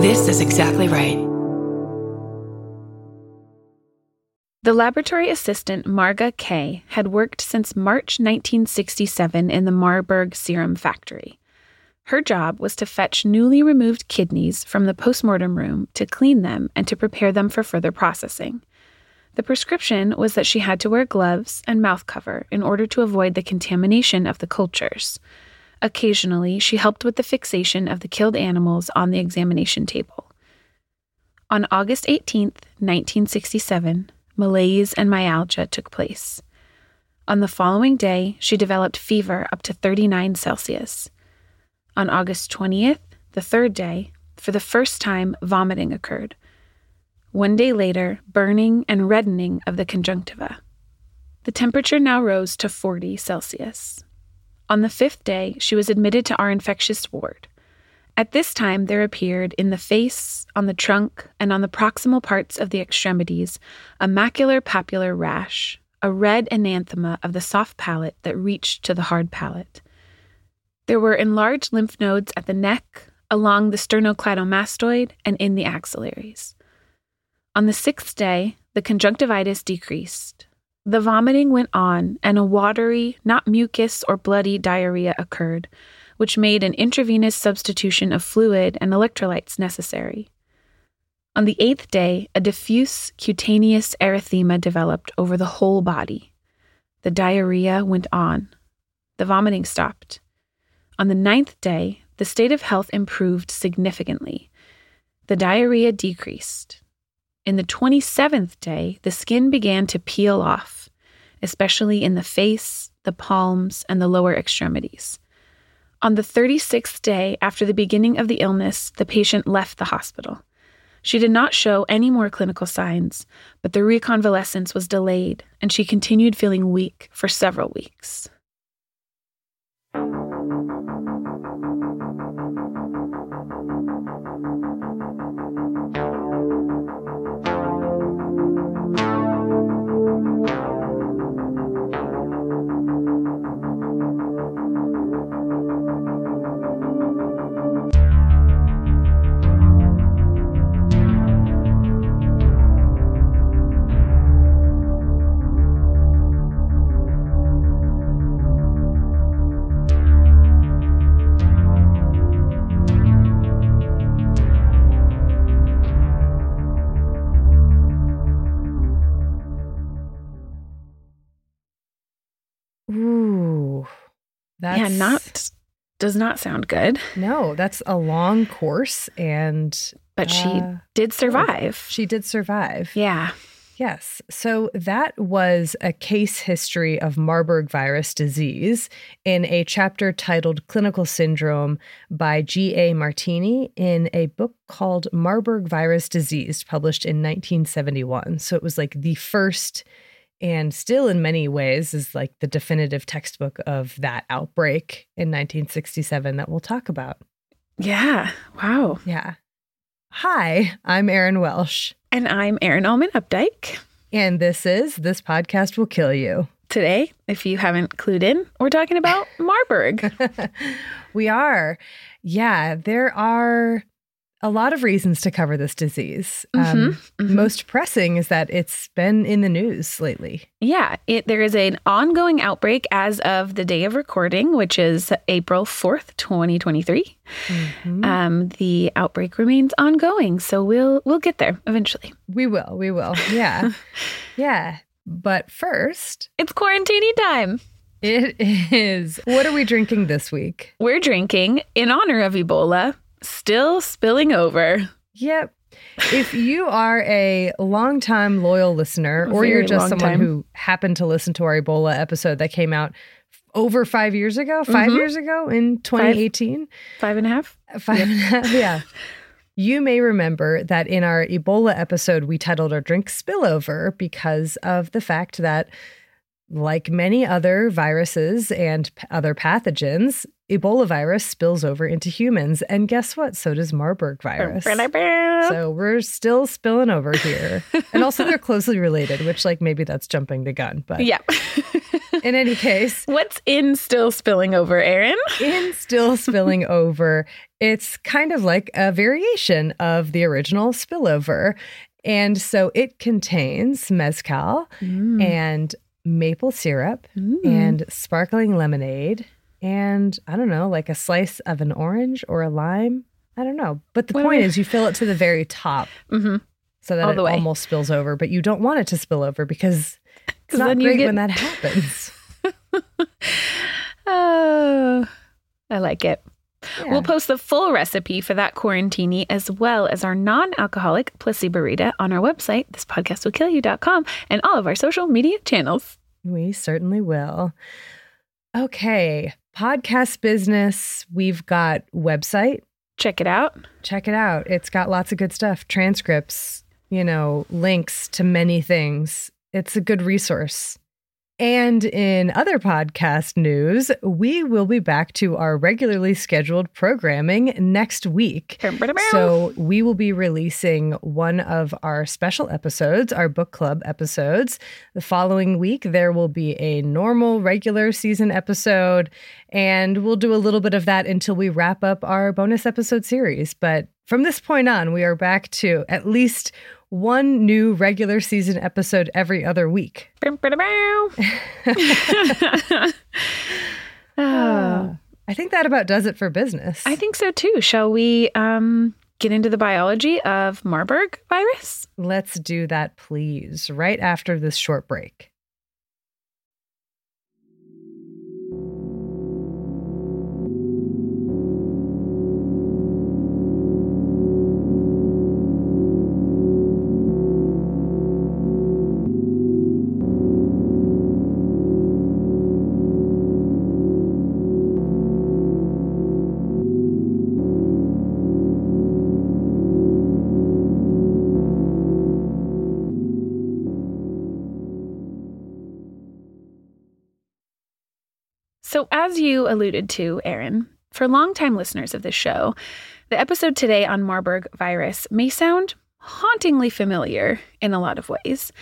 This is exactly right. The laboratory assistant Marga Kay had worked since March 1967 in the Marburg Serum Factory. Her job was to fetch newly removed kidneys from the postmortem room to clean them and to prepare them for further processing. The prescription was that she had to wear gloves and mouth cover in order to avoid the contamination of the cultures. Occasionally, she helped with the fixation of the killed animals on the examination table. On August 18, 1967, malaise and myalgia took place. On the following day, she developed fever up to 39 Celsius. On August 20th, the third day, for the first time, vomiting occurred. One day later, burning and reddening of the conjunctiva. The temperature now rose to 40 Celsius. On the fifth day, she was admitted to our infectious ward. At this time, there appeared in the face, on the trunk, and on the proximal parts of the extremities a macular papular rash, a red enanthema of the soft palate that reached to the hard palate. There were enlarged lymph nodes at the neck, along the sternocleidomastoid, and in the axillaries. On the sixth day, the conjunctivitis decreased. The vomiting went on, and a watery, not mucus or bloody diarrhea occurred which made an intravenous substitution of fluid and electrolytes necessary. On the eighth day, a diffuse cutaneous erythema developed over the whole body. The diarrhea went on. The vomiting stopped. On the ninth day, the state of health improved significantly. The diarrhea decreased. In the 27th day, the skin began to peel off, especially in the face, the palms, and the lower extremities. On the 36th day after the beginning of the illness, the patient left the hospital. She did not show any more clinical signs, but the reconvalescence was delayed, and she continued feeling weak for several weeks. Yeah, not does not sound good, No, that's a long course and but she Uh, did survive. she did survive. yeah. Yes. So that was a case history of Marburg virus disease in a chapter titled Clinical Syndrome by G.A. Martini in a book called Marburg Virus Disease, published in 1971. So it was like the first and still in many ways is like the definitive textbook of that outbreak in 1967 that we'll talk about. Yeah. Wow. Yeah. Hi, I'm Erin Welsh, And I'm Erin Allman Updike. and this is This Podcast Will Kill You. Today, if you haven't clued in, we're talking about Marburg. we are. Yeah, there are a lot of reasons to cover this disease. Um, Mhm, mhm. Most pressing is that it's been in the news lately. Yeah, it, there is an ongoing outbreak as of the day of recording, which is April 4th, 2023. Mhm. Um, the outbreak remains ongoing, so we'll we'll get there eventually. we will. We will. Yeah. yeah. But first, It's quarantine time. it is. What are we drinking this week? We're drinking in honor of Ebola, still spilling over. Yep. If you are a longtime loyal listener, or you're just someone time. who happened to listen to our Ebola episode that came out over five years ago, 5 Mhm. years ago in 2018, Five and a half. five and a half, yeah. You may remember that in our Ebola episode, we titled our drink Spillover because of the fact that, like many other viruses and p- other pathogens, Ebola virus spills over into humans. And guess what? So does Marburg virus. So we're still spilling over here. and also they're closely related, which like maybe that's jumping the gun. But yeah. in any case, What's in still spilling over, Aaron? in still spilling over It's kind of like a variation of the original spillover. And so it contains mezcal Mm. and maple syrup Mm. and sparkling lemonade and I don't know, like a slice of an orange or a lime. I don't know. But the What point is you fill it to the very top Mhm. so that it way. almost spills over, but you don't want it to spill over because it's not then you great get- when that happens. Oh, I like it. Yeah. We'll post the full recipe for that quarantini as well as our non alcoholic Placebo on our website, thispodcastwillkillyou.com, and all of our social media channels. We certainly will. Okay, podcast business. We've got website. Check it out. Check it out. It's got lots of good stuff, transcripts, you know, links to many things. It's a good resource. And in other podcast news, we will be back to our regularly scheduled programming next week. So, we will be releasing one of our special episodes, our book club episodes. The following week, there will be a normal, regular season episode, and we'll do a little bit of that until we wrap up our bonus episode series. But from this point on, we are back to at least one new regular season episode every other week. Ah, I think that about does it for business. I think so too. Shall we um, get into the biology of Marburg virus? Let's do that, please, right after this short break. As you alluded to, Aaron, for longtime listeners of this show, the episode today on Marburg virus may sound hauntingly familiar in a lot of ways.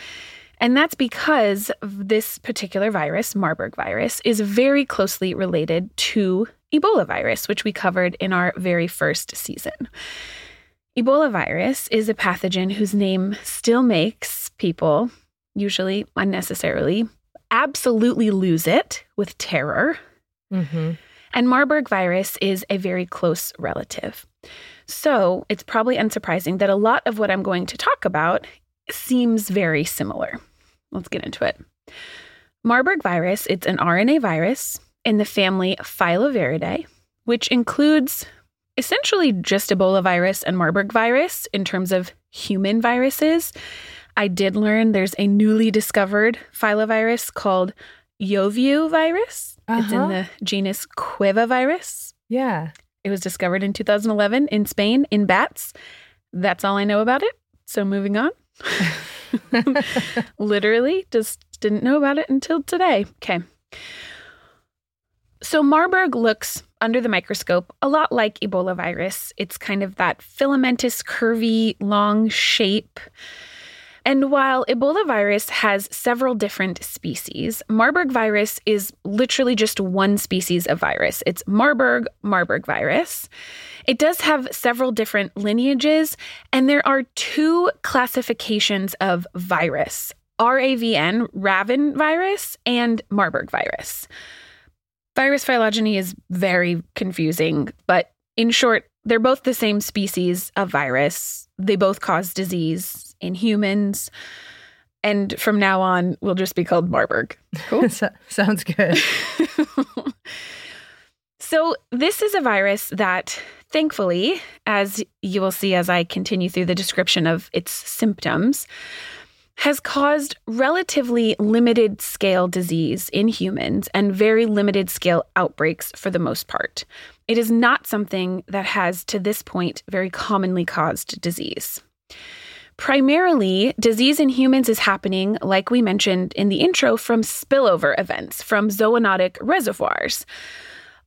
And that's because this particular virus, Marburg virus, is very closely related to Ebola virus, which we covered in our very first season. Ebola virus is a pathogen whose name still makes people, usually unnecessarily, absolutely lose it with terror. Mm-hmm. And Marburg virus is a very close relative. So it's probably unsurprising that a lot of what I'm going to talk about seems very similar. Let's get into it. Marburg virus, it's an RNA virus in the family Filoviridae, which includes essentially just Ebola virus and Marburg virus in terms of human viruses. I did learn there's a newly discovered filovirus called Yoviu virus. It's in Uh-huh. the genus Quivavirus. Yeah. It was discovered in 2011 in Spain in bats. That's all I know about it. So moving on. Literally just didn't know about it until today. Okay. So Marburg looks under the microscope a lot like Ebola virus. It's kind of that filamentous, curvy, long shape. And while Ebola virus has several different species, Marburg virus is literally just one species of virus. It's Marburg, Marburg virus. It does have several different lineages, and there are two classifications of virus RAVN, Raven virus, and Marburg virus. Virus phylogeny is very confusing, but in short, they're both the same species of virus. They both cause disease in humans. And from now on, we'll just be called Marburg. Cool. So- sounds good. so, this is a virus that, thankfully, as you will see as I continue through the description of its symptoms, has caused relatively limited scale disease in humans and very limited scale outbreaks for the most part. It is not something that has, to this point, very commonly caused disease. Primarily, disease in humans is happening, like we mentioned in the intro, from spillover events from zoonotic reservoirs.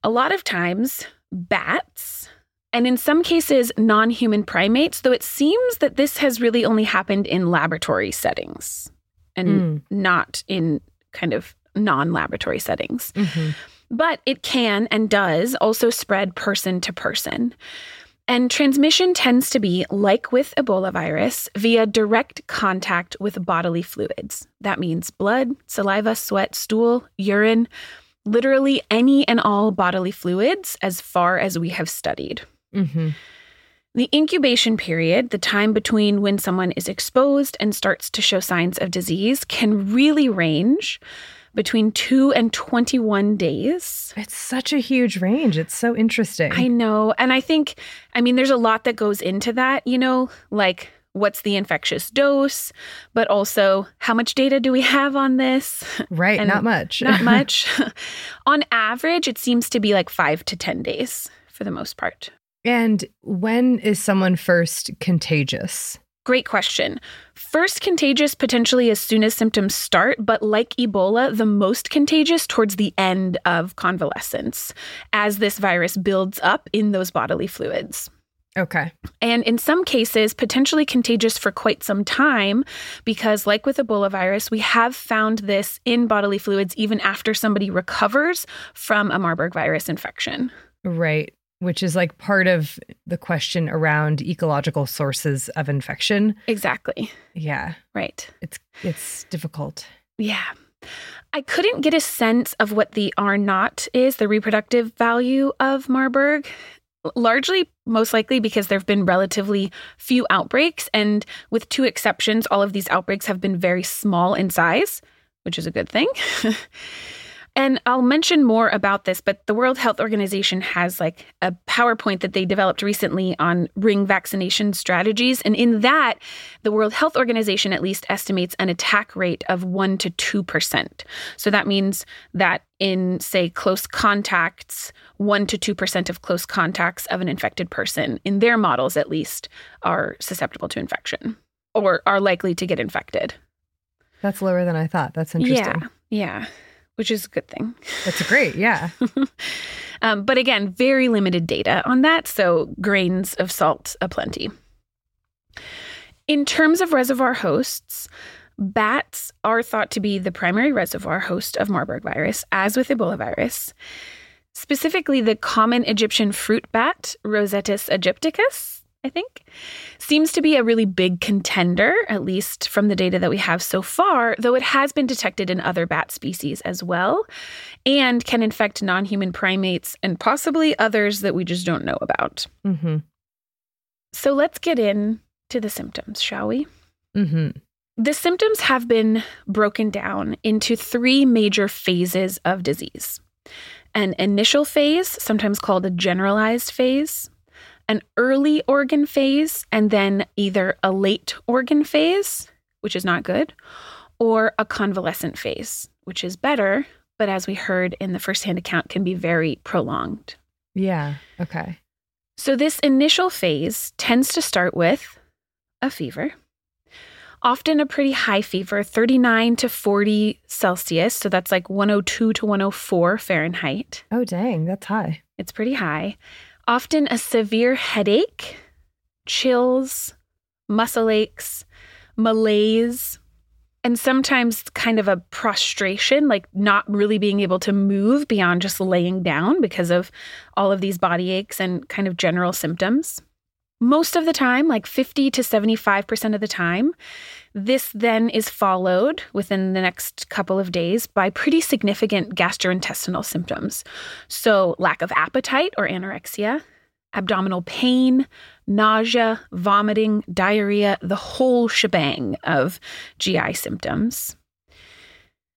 A lot of times, bats, and in some cases, non human primates, though it seems that this has really only happened in laboratory settings and Mm. not in kind of non laboratory settings. Mhm. But it can and does also spread person to person. And transmission tends to be, like with Ebola virus, via direct contact with bodily fluids. That means blood, saliva, sweat, stool, urine, literally any and all bodily fluids as far as we have studied. Mm-hmm. The incubation period, the time between when someone is exposed and starts to show signs of disease, can really range between 2 and 21 days. It's such a huge range. It's so interesting. I know. And I think, I mean, there's a lot that goes into that, you know, like what's the infectious dose, but also how much data do we have on this? Right, And not much. Not much. on average, it seems to be like five to 10 days for the most part. and when is someone first contagious? Great question. First contagious potentially as soon as symptoms start, but like Ebola, the most contagious towards the end of convalescence as this virus builds up in those bodily fluids. Okay. And in some cases, potentially contagious for quite some time, because, like with Ebola virus, we have found this in bodily fluids even after somebody recovers from a Marburg virus infection. Right. Which is like part of the question around ecological sources of infection. Exactly. Yeah. Right. It's it's difficult. Yeah. I couldn't get a sense of what the R naught is, the reproductive value of Marburg. Largely, most likely because there have been relatively few outbreaks. And with two exceptions, all of these outbreaks have been very small in size, which is a good thing. And I'll mention more about this, but the World Health Organization has like a PowerPoint that they developed recently on ring vaccination strategies. And in that, the World Health Organization at least estimates an attack rate of 1% to 2%. So that means that in, say, close contacts, 1% to 2% of close contacts of an infected person, in their models at least, are susceptible to infection or are likely to get infected. That's lower than I thought. That's interesting. Yeah. Yeah. Which is a good thing. That's great. Yeah. Um, but again, very limited data on that, so grains of salt aplenty. In terms of reservoir hosts, bats are thought to be the primary reservoir host of Marburg virus, as with Ebola virus. Specifically, the common Egyptian fruit bat, Rosetus aegypticus, I think, seems to be a really big contender, at least from the data that we have so far, though it has been detected in other bat species as well, and can infect non human primates and possibly others that we just don't know about. Mm-hmm. So let's get in to the symptoms, shall we? Mm-hmm. The symptoms have been broken down into three major phases of disease an initial phase, sometimes called a generalized phase, an early organ phase, and then either a late organ phase, which is not good, or a convalescent phase, which is better, but as we heard in the firsthand account, can be very prolonged. Yeah. Okay. So, this initial phase tends to start with a fever, often a pretty high fever, 39 to 40 Celsius. So, that's like 102 to 104 Fahrenheit. Oh, dang. That's high. It's pretty high. Often a severe headache, chills, muscle aches, malaise, and sometimes kind of a prostration, like not really being able to move beyond just laying down because of all of these body aches and kind of general symptoms. Most of the time, like 50 to 75% of the time, this then is followed within the next couple of days by pretty significant gastrointestinal symptoms. So, lack of appetite or anorexia, abdominal pain, nausea, vomiting, diarrhea, the whole shebang of GI symptoms.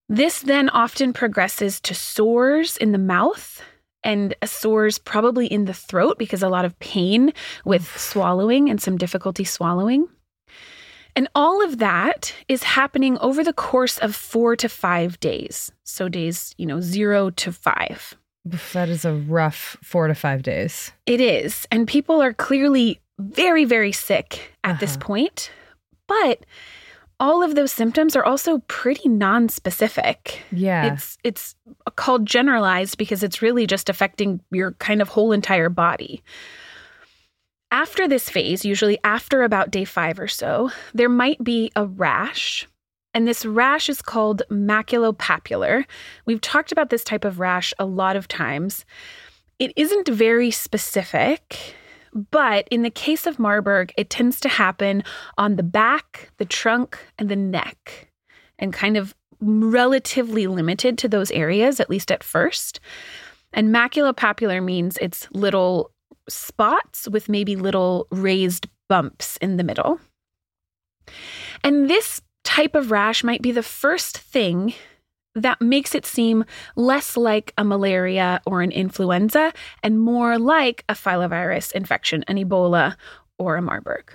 This then often progresses to sores in the mouth and sores probably in the throat because a lot of pain with swallowing and some difficulty swallowing. And all of that is happening over the course of four to five days. So, days, you know, zero to five. That is a rough four to five days. It is. And people are clearly very, very sick at this Uh-huh. point. But all of those symptoms are also pretty non-specific. Yeah. It's it's called generalized because it's really just affecting your kind of whole entire body. After this phase, usually after about day 5 or so, there might be a rash And this rash is called maculopapular. We've talked about this type of rash a lot of times. It isn't very specific, but in the case of Marburg, it tends to happen on the back, the trunk, and the neck, and kind of relatively limited to those areas, at least at first. And maculopapular means it's little spots with maybe little raised bumps in the middle. And this type of rash might be the first thing that makes it seem less like a malaria or an influenza and more like a filovirus infection, an Ebola or a Marburg.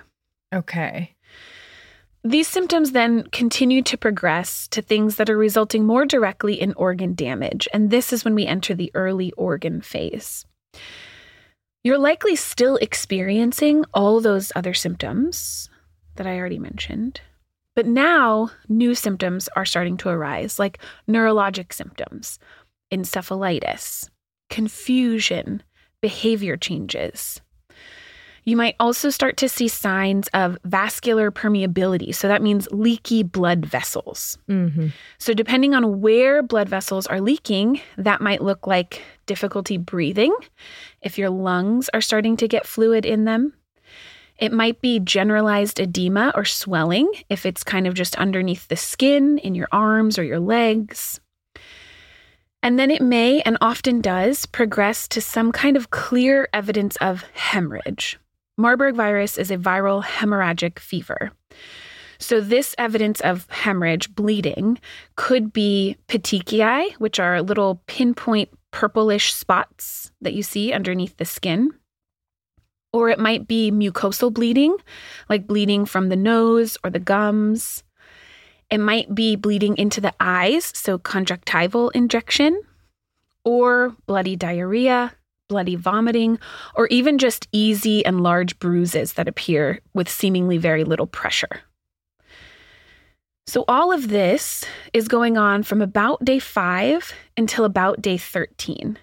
Okay. These symptoms then continue to progress to things that are resulting more directly in organ damage, and this is when we enter the early organ phase. You're likely still experiencing all those other symptoms that I already mentioned. But now new symptoms are starting to arise, like neurologic symptoms, encephalitis, confusion, behavior changes. You might also start to see signs of vascular permeability. So that means leaky blood vessels. Mm-hmm. So, depending on where blood vessels are leaking, that might look like difficulty breathing if your lungs are starting to get fluid in them. It might be generalized edema or swelling if it's kind of just underneath the skin in your arms or your legs. And then it may and often does progress to some kind of clear evidence of hemorrhage. Marburg virus is a viral hemorrhagic fever. So, this evidence of hemorrhage, bleeding, could be petechiae, which are little pinpoint purplish spots that you see underneath the skin. Or it might be mucosal bleeding, like bleeding from the nose or the gums. It might be bleeding into the eyes, so conjunctival injection, or bloody diarrhea, bloody vomiting, or even just easy and large bruises that appear with seemingly very little pressure. So, all of this is going on from about day five until about day 13.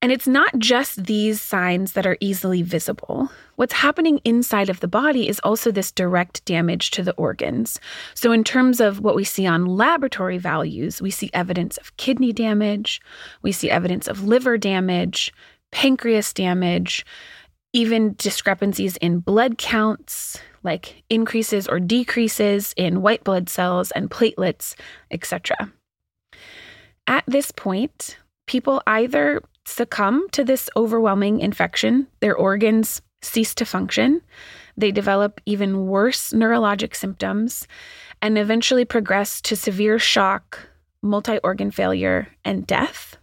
And it's not just these signs that are easily visible. What's happening inside of the body is also this direct damage to the organs. So, in terms of what we see on laboratory values, we see evidence of kidney damage, we see evidence of liver damage, pancreas damage, even discrepancies in blood counts, like increases or decreases in white blood cells and platelets, etc. At this point, people either succumb to this overwhelming infection, their organs cease to function, they develop even worse neurologic symptoms, and eventually progress to severe shock, multi organ failure, and death.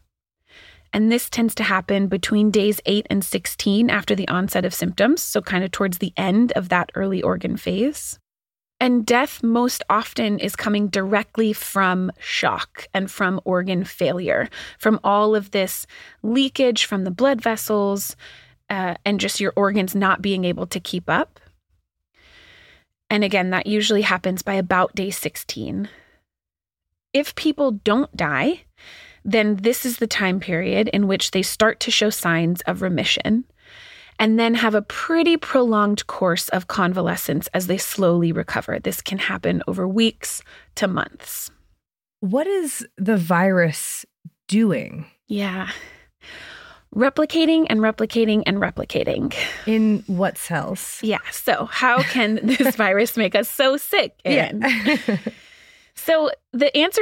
And this tends to happen between days 8 and 16 after the onset of symptoms, so kind of towards the end of that early organ phase. And death most often is coming directly from shock and from organ failure, from all of this leakage from the blood vessels uh, and just your organs not being able to keep up. And again, that usually happens by about day 16. If people don't die, then this is the time period in which they start to show signs of remission and then have a pretty prolonged course of convalescence as they slowly recover. This can happen over weeks to months. What is the virus doing? Yeah. Replicating and replicating and replicating. In what cells? Yeah. So, how can this virus make us so sick? Erin? Yeah. so, the answer,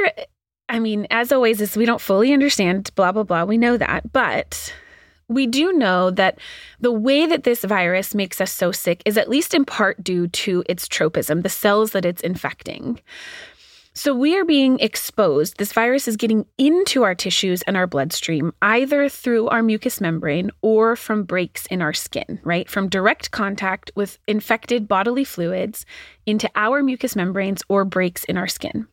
I mean, as always, is we don't fully understand, blah, blah, blah. We know that. But we do know that the way that this virus makes us so sick is at least in part due to its tropism, the cells that it's infecting. So we are being exposed. This virus is getting into our tissues and our bloodstream, either through our mucous membrane or from breaks in our skin, right? From direct contact with infected bodily fluids into our mucous membranes or breaks in our skin.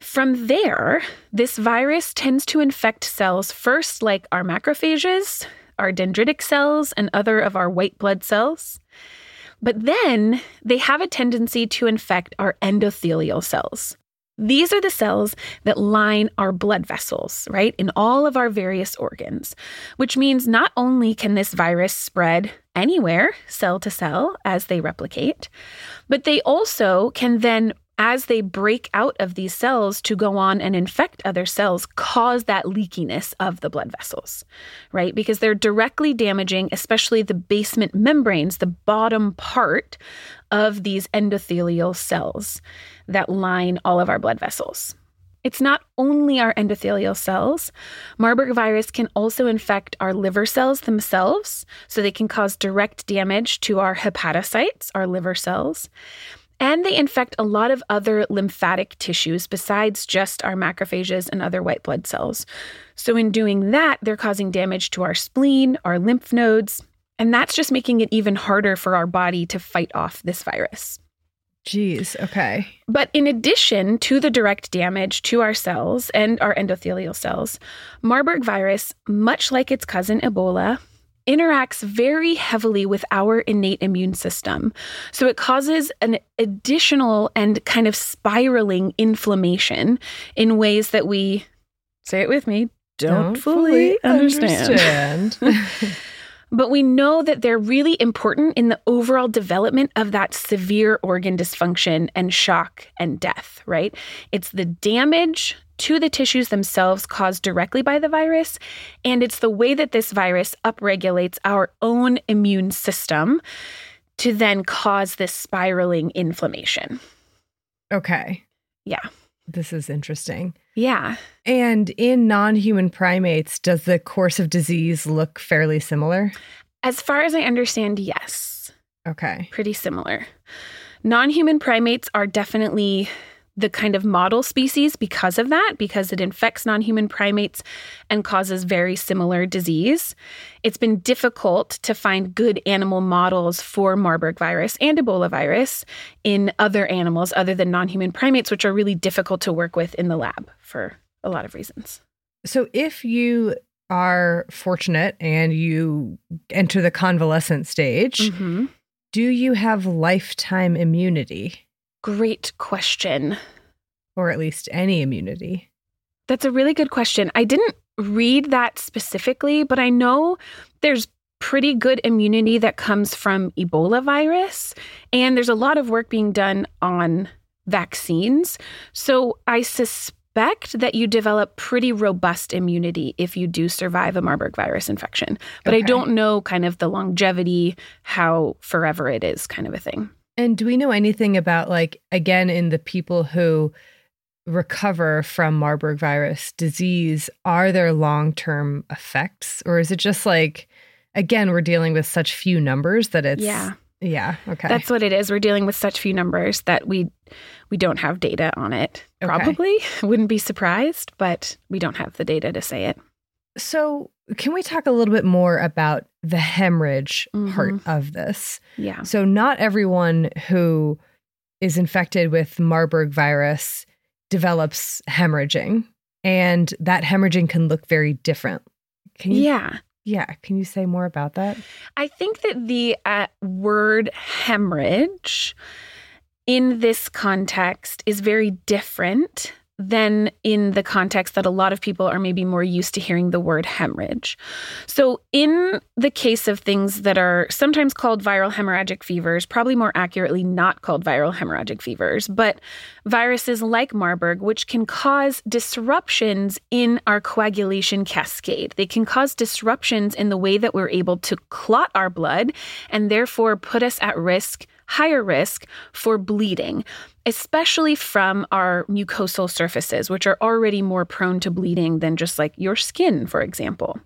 From there, this virus tends to infect cells first, like our macrophages, our dendritic cells, and other of our white blood cells. But then they have a tendency to infect our endothelial cells. These are the cells that line our blood vessels, right, in all of our various organs, which means not only can this virus spread anywhere, cell to cell, as they replicate, but they also can then as they break out of these cells to go on and infect other cells, cause that leakiness of the blood vessels, right? Because they're directly damaging, especially the basement membranes, the bottom part of these endothelial cells that line all of our blood vessels. It's not only our endothelial cells. Marburg virus can also infect our liver cells themselves, so they can cause direct damage to our hepatocytes, our liver cells. And they infect a lot of other lymphatic tissues besides just our macrophages and other white blood cells. So, in doing that, they're causing damage to our spleen, our lymph nodes, and that's just making it even harder for our body to fight off this virus. Jeez, okay. But in addition to the direct damage to our cells and our endothelial cells, Marburg virus, much like its cousin Ebola, interacts very heavily with our innate immune system. So it causes an additional and kind of spiraling inflammation in ways that we, say it with me, don't, don't fully, fully, understand. understand. But we know that they're really important in the overall development of that severe organ dysfunction and shock and death, right? It's the damage to the tissues themselves caused directly by the virus, and it's the way that this virus upregulates our own immune system to then cause this spiraling inflammation. Okay. Yeah. This is interesting. Yeah. And in non human primates, does the course of disease look fairly similar? As far as I understand, yes. Okay. Pretty similar. Non human primates are definitely the kind of model species because of that, because it infects non human primates and causes very similar disease. It's been difficult to find good animal models for Marburg virus and Ebola virus in other animals other than non human primates, which are really difficult to work with in the lab for a lot of reasons. So, if you are fortunate and you enter the convalescent stage, mm-hmm. do you have lifetime immunity? Great question. Or at least any immunity? That's a really good question. I didn't read that specifically, but I know there's pretty good immunity that comes from Ebola virus. And there's a lot of work being done on vaccines. So I suspect that you develop pretty robust immunity if you do survive a Marburg virus infection. But okay. I don't know kind of the longevity, how forever it is kind of a thing. And do we know anything about, like, again, in the people who recover from Marburg virus disease, are there long term effects? Or is it just like, again, we're dealing with such few numbers that it's. Yeah. Yeah. Okay. That's what it is. We're dealing with such few numbers that we we don't have data on it. Probably okay. wouldn't be surprised, but we don't have the data to say it. So, can we talk a little bit more about the hemorrhage mm-hmm. part of this? Yeah. So, not everyone who is infected with Marburg virus develops hemorrhaging, and that hemorrhaging can look very different. Can you, yeah. Yeah. Can you say more about that? I think that the uh, word hemorrhage in this context is very different than in the context that a lot of people are maybe more used to hearing the word hemorrhage. So, in the case of things that are sometimes called viral hemorrhagic fevers, probably more accurately not called viral hemorrhagic fevers, but viruses like Marburg, which can cause disruptions in our coagulation cascade. They can cause disruptions in the way that we're able to clot our blood and therefore put us at risk higher risk for bleeding, especially from our mucosal surfaces, which are already more prone to bleeding than just like your skin, for example.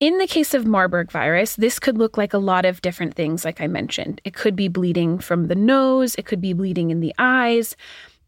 In the case of Marburg virus, this could look like a lot of different things, like I mentioned. It could be bleeding from the nose, it could be bleeding in the eyes.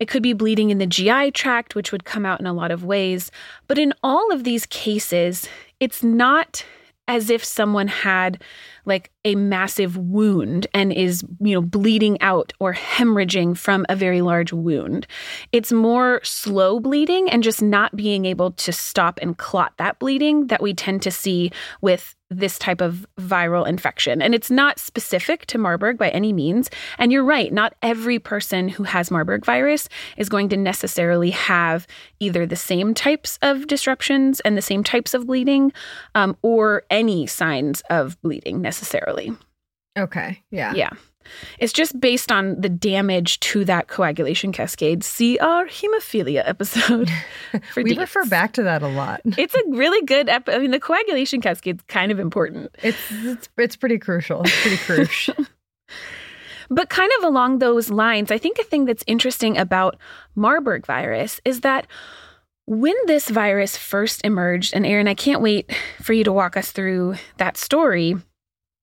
It could be bleeding in the GI tract, which would come out in a lot of ways. But in all of these cases, it's not as if someone had like a massive wound and is, you know, bleeding out or hemorrhaging from a very large wound. It's more slow bleeding and just not being able to stop and clot that bleeding that we tend to see with this type of viral infection. And it's not specific to Marburg by any means. And you're right, not every person who has Marburg virus is going to necessarily have either the same types of disruptions and the same types of bleeding um, or any signs of bleeding necessarily. Okay. Yeah. Yeah. It's just based on the damage to that coagulation cascade. See our hemophilia episode. We refer back to that a lot. It's a really good ep- I mean the coagulation cascade's kind of important. It's it's it's pretty crucial. It's pretty crucial. but kind of along those lines, I think a thing that's interesting about Marburg virus is that when this virus first emerged, and Aaron, I can't wait for you to walk us through that story.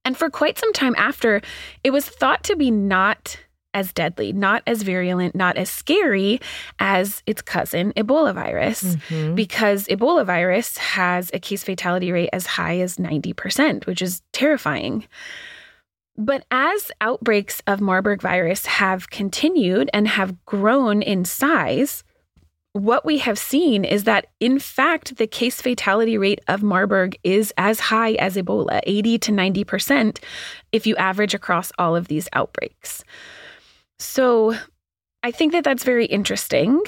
And for quite some time after, it was thought to be not as deadly, not as virulent, not as scary as its cousin, Ebola virus, mm-hmm. because Ebola virus has a case fatality rate as high as 90%, which is terrifying. But as outbreaks of Marburg virus have continued and have grown in size, what we have seen is that, in fact, the case fatality rate of Marburg is as high as Ebola, 80 to 90%, if you average across all of these outbreaks. So I think that that's very interesting.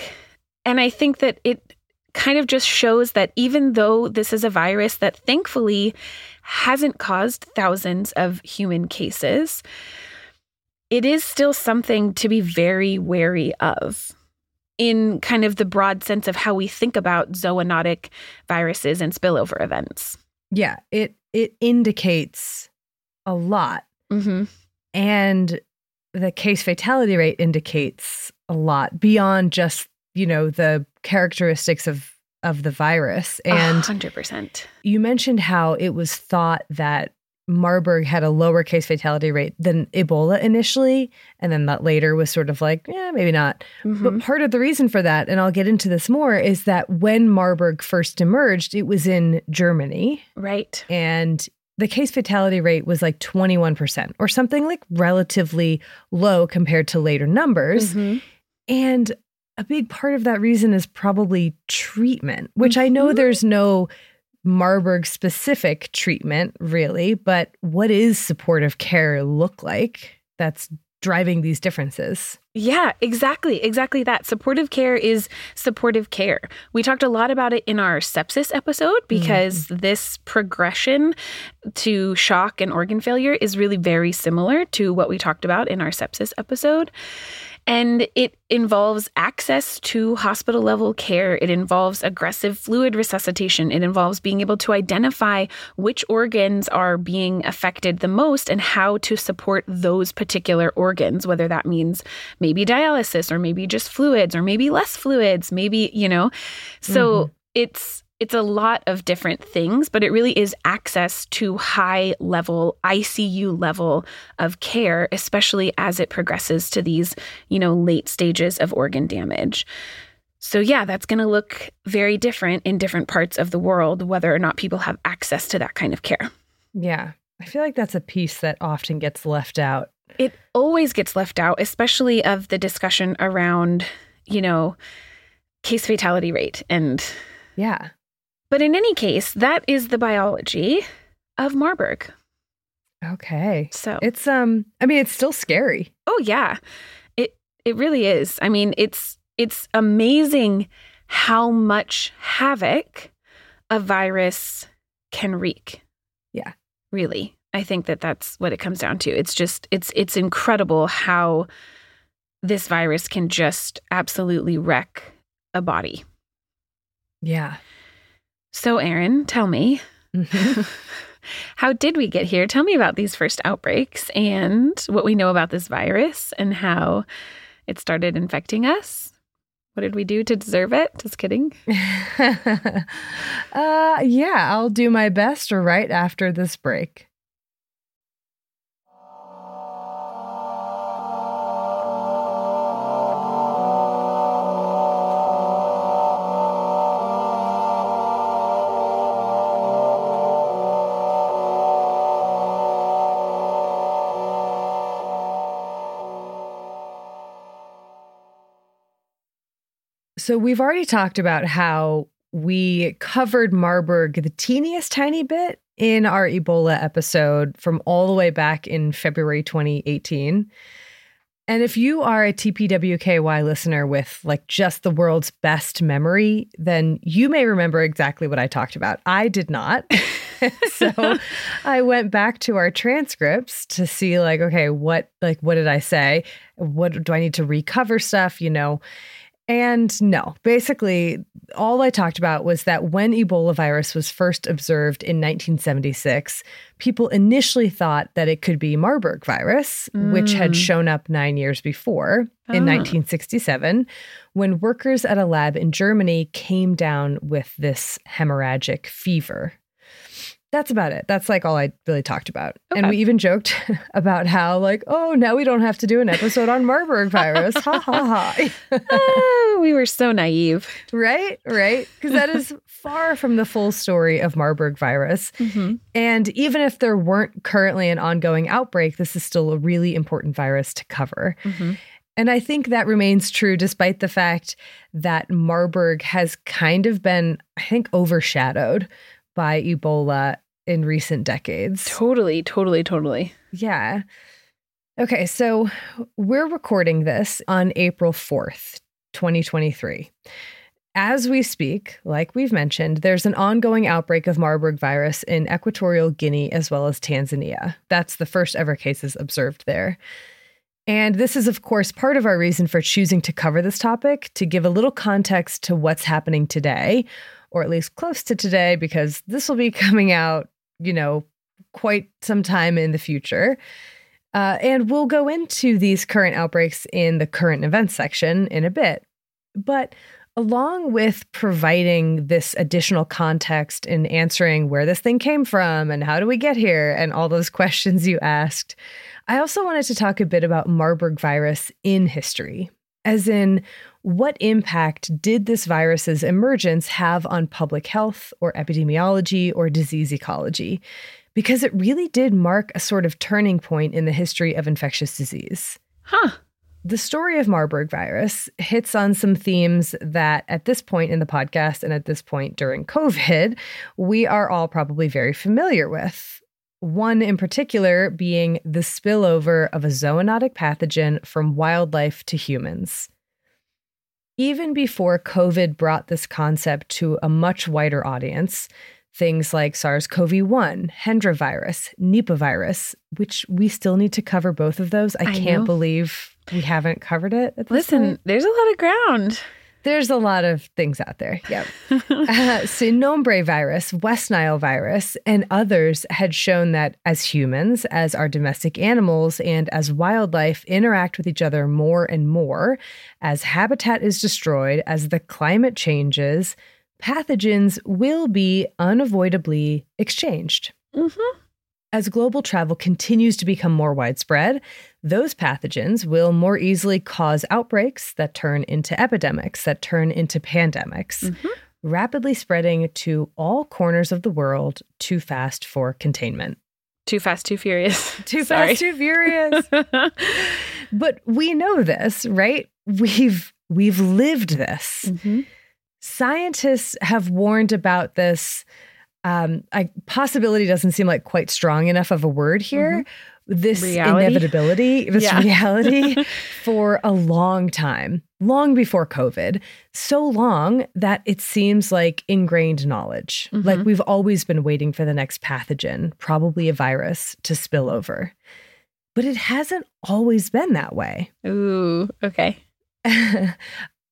And I think that it kind of just shows that even though this is a virus that thankfully hasn't caused thousands of human cases, it is still something to be very wary of in kind of the broad sense of how we think about zoonotic viruses and spillover events. Yeah, it it indicates a lot, mm-hmm. and the case fatality rate indicates a lot beyond just you know the characteristics of of the virus. And hundred percent. You mentioned how it was thought that Marburg had a lower case fatality rate than Ebola initially. And then that later was sort of like, yeah, maybe not. Mm-hmm. But part of the reason for that, and I'll get into this more, is that when Marburg first emerged, it was in Germany. Right. And the case fatality rate was like 21% or something like relatively low compared to later numbers. Mm-hmm. And a big part of that reason is probably treatment, which mm-hmm. I know mm-hmm. there's no Marburg specific treatment, really, but what is supportive care look like that's driving these differences? Yeah, exactly. Exactly that. Supportive care is supportive care. We talked a lot about it in our sepsis episode because mm-hmm. this progression to shock and organ failure is really very similar to what we talked about in our sepsis episode. And it involves access to hospital level care. It involves aggressive fluid resuscitation. It involves being able to identify which organs are being affected the most and how to support those particular organs, whether that means maybe dialysis or maybe just fluids or maybe less fluids, maybe, you know. So mm-hmm. it's it's a lot of different things, but it really is access to high level ICU level of care, especially as it progresses to these, you know, late stages of organ damage. So, yeah, that's going to look very different in different parts of the world, whether or not people have access to that kind of care. Yeah. I feel like that's a piece that often gets left out. It always gets left out, especially of the discussion around, you know, case fatality rate and yeah but in any case, that is the biology of Marburg. Okay. So it's um I mean it's still scary. Oh yeah. It it really is. I mean, it's it's amazing how much havoc a virus can wreak. Yeah. Really. I think that that's what it comes down to. It's just it's it's incredible how this virus can just absolutely wreck a body. Yeah. So, Aaron, tell me, mm-hmm. how did we get here? Tell me about these first outbreaks and what we know about this virus and how it started infecting us. What did we do to deserve it? Just kidding. uh, yeah, I'll do my best right after this break. So we've already talked about how we covered Marburg the teeniest tiny bit in our Ebola episode from all the way back in February 2018. And if you are a TPWKY listener with like just the world's best memory, then you may remember exactly what I talked about. I did not. so I went back to our transcripts to see like okay, what like what did I say? What do I need to recover stuff, you know? And no, basically, all I talked about was that when Ebola virus was first observed in 1976, people initially thought that it could be Marburg virus, mm. which had mm. shown up nine years before in 1967, ah. when workers at a lab in Germany came down with this hemorrhagic fever that's about it. That's like all I really talked about. Okay. And we even joked about how, like, oh, now we don't have to do an episode on Marburg virus. ha ha ha. oh, we were so naive. Right, right. Because that is far from the full story of Marburg virus. Mm-hmm. And even if there weren't currently an ongoing outbreak, this is still a really important virus to cover. Mm-hmm. And I think that remains true despite the fact that Marburg has kind of been, I think, overshadowed by Ebola in recent decades. Totally, totally, totally. Yeah. Okay, so we're recording this on April 4th, 2023. As we speak, like we've mentioned, there's an ongoing outbreak of Marburg virus in Equatorial Guinea as well as Tanzania. That's the first ever cases observed there. And this is, of course, part of our reason for choosing to cover this topic to give a little context to what's happening today, or at least close to today, because this will be coming out you know, quite some time in the future. Uh, and we'll go into these current outbreaks in the current events section in a bit. But along with providing this additional context in answering where this thing came from and how do we get here and all those questions you asked, I also wanted to talk a bit about Marburg virus in history, as in what impact did this virus's emergence have on public health or epidemiology or disease ecology? Because it really did mark a sort of turning point in the history of infectious disease. Huh. The story of Marburg virus hits on some themes that at this point in the podcast and at this point during COVID, we are all probably very familiar with. One in particular being the spillover of a zoonotic pathogen from wildlife to humans. Even before COVID brought this concept to a much wider audience, things like SARS CoV 1, Hendra virus, Nipah virus, which we still need to cover both of those. I, I can't know. believe we haven't covered it. Listen, point. there's a lot of ground. There's a lot of things out there. Yep. uh, virus, West Nile virus, and others had shown that as humans, as our domestic animals, and as wildlife interact with each other more and more, as habitat is destroyed, as the climate changes, pathogens will be unavoidably exchanged. Mm-hmm. As global travel continues to become more widespread, those pathogens will more easily cause outbreaks that turn into epidemics, that turn into pandemics, mm-hmm. rapidly spreading to all corners of the world too fast for containment. Too fast, too furious. Too fast, too furious. but we know this, right? We've we've lived this. Mm-hmm. Scientists have warned about this um, I, possibility doesn't seem like quite strong enough of a word here. Mm-hmm. This reality? inevitability, this yeah. reality for a long time, long before COVID, so long that it seems like ingrained knowledge. Mm-hmm. Like we've always been waiting for the next pathogen, probably a virus, to spill over. But it hasn't always been that way. Ooh, okay.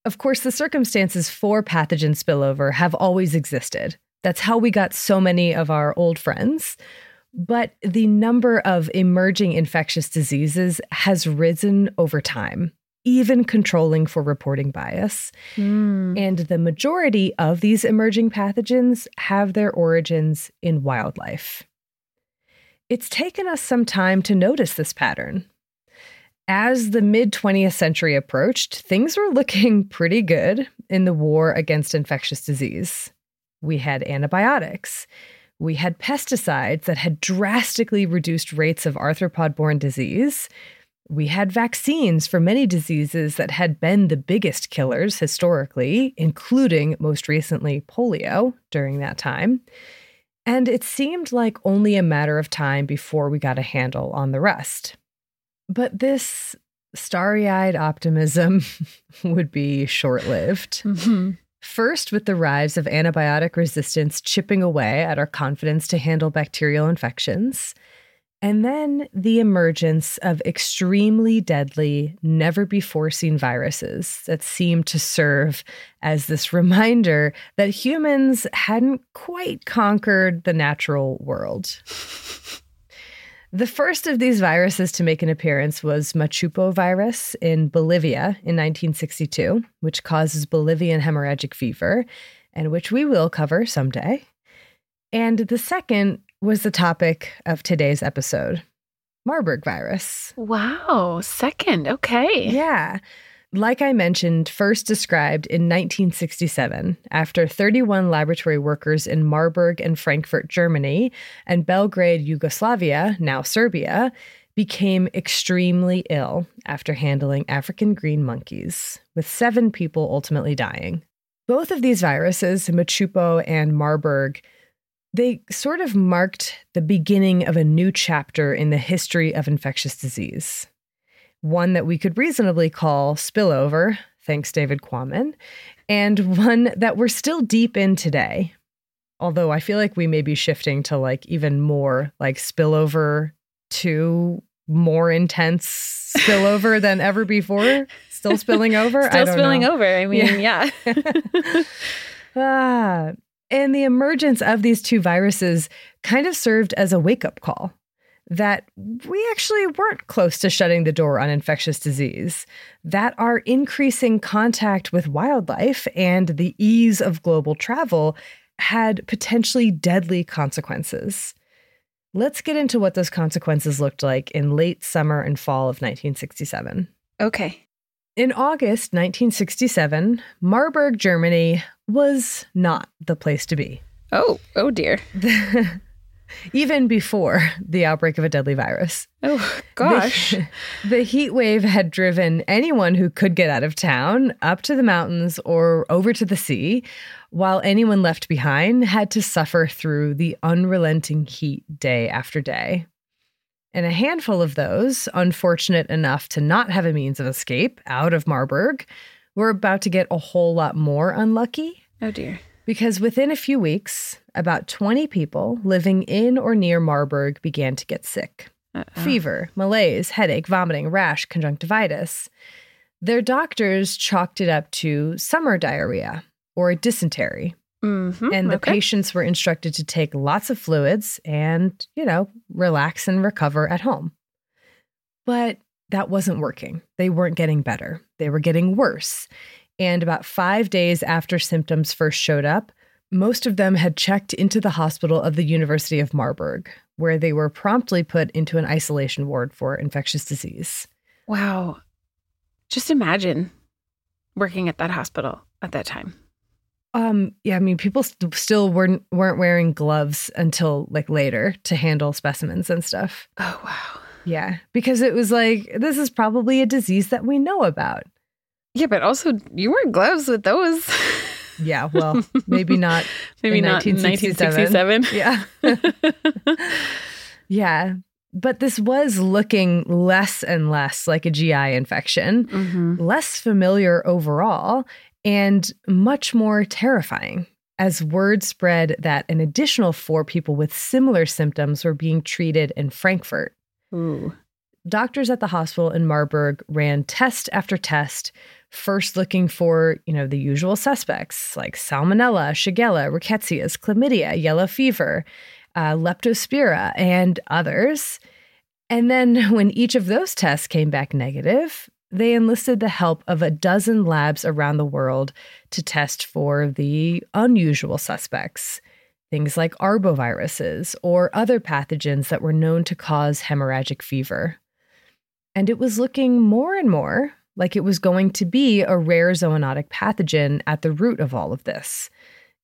of course, the circumstances for pathogen spillover have always existed. That's how we got so many of our old friends. But the number of emerging infectious diseases has risen over time, even controlling for reporting bias. Mm. And the majority of these emerging pathogens have their origins in wildlife. It's taken us some time to notice this pattern. As the mid 20th century approached, things were looking pretty good in the war against infectious disease. We had antibiotics. We had pesticides that had drastically reduced rates of arthropod borne disease. We had vaccines for many diseases that had been the biggest killers historically, including most recently polio during that time. And it seemed like only a matter of time before we got a handle on the rest. But this starry eyed optimism would be short lived. Mm-hmm. First, with the rise of antibiotic resistance chipping away at our confidence to handle bacterial infections. And then the emergence of extremely deadly, never before seen viruses that seem to serve as this reminder that humans hadn't quite conquered the natural world. The first of these viruses to make an appearance was Machupo virus in Bolivia in 1962, which causes Bolivian hemorrhagic fever, and which we will cover someday. And the second was the topic of today's episode Marburg virus. Wow, second. Okay. Yeah. Like I mentioned, first described in 1967 after 31 laboratory workers in Marburg and Frankfurt, Germany, and Belgrade, Yugoslavia, now Serbia, became extremely ill after handling African green monkeys, with seven people ultimately dying. Both of these viruses, Machupo and Marburg, they sort of marked the beginning of a new chapter in the history of infectious disease one that we could reasonably call spillover, thanks David Quammen, and one that we're still deep in today. Although I feel like we may be shifting to like even more like spillover to more intense spillover than ever before. Still spilling over? Still spilling know. over. I mean, yeah. yeah. ah, and the emergence of these two viruses kind of served as a wake up call that we actually weren't close to shutting the door on infectious disease, that our increasing contact with wildlife and the ease of global travel had potentially deadly consequences. Let's get into what those consequences looked like in late summer and fall of 1967. Okay. In August 1967, Marburg, Germany was not the place to be. Oh, oh dear. even before the outbreak of a deadly virus. Oh, gosh. The, the, heat wave had driven anyone who could get out of town up to the mountains or over to the sea, while anyone left behind had to suffer through the unrelenting heat day after day. And a handful of those, unfortunate enough to not have a means of escape out of Marburg, were about to get a whole lot more unlucky. Oh, dear. Because within a few weeks, about 20 people living in or near Marburg began to get sick Uh-oh. fever, malaise, headache, vomiting, rash, conjunctivitis. Their doctors chalked it up to summer diarrhea or dysentery. Mm-hmm, and the okay. patients were instructed to take lots of fluids and, you know, relax and recover at home. But that wasn't working. They weren't getting better, they were getting worse. And about five days after symptoms first showed up, most of them had checked into the hospital of the University of Marburg, where they were promptly put into an isolation ward for infectious disease. Wow. Just imagine working at that hospital at that time. Um, yeah, I mean, people st- still weren't weren't wearing gloves until like later to handle specimens and stuff. Oh wow. Yeah, because it was like this is probably a disease that we know about. Yeah, but also you wear gloves with those. yeah, well, maybe not. maybe in not 1967. 1967. Yeah. yeah. But this was looking less and less like a GI infection, mm-hmm. less familiar overall, and much more terrifying as word spread that an additional four people with similar symptoms were being treated in Frankfurt. Ooh. Doctors at the hospital in Marburg ran test after test first looking for, you know, the usual suspects like salmonella, shigella, rickettsias, chlamydia, yellow fever, uh, leptospira, and others. And then when each of those tests came back negative, they enlisted the help of a dozen labs around the world to test for the unusual suspects, things like arboviruses or other pathogens that were known to cause hemorrhagic fever. And it was looking more and more like it was going to be a rare zoonotic pathogen at the root of all of this,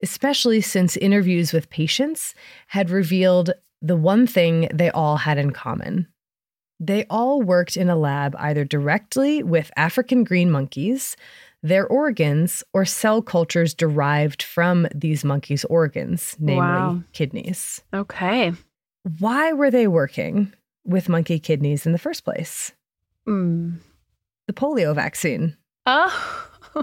especially since interviews with patients had revealed the one thing they all had in common. They all worked in a lab either directly with African green monkeys, their organs, or cell cultures derived from these monkeys' organs, namely wow. kidneys. Okay. Why were they working with monkey kidneys in the first place? Mm the polio vaccine. Oh. I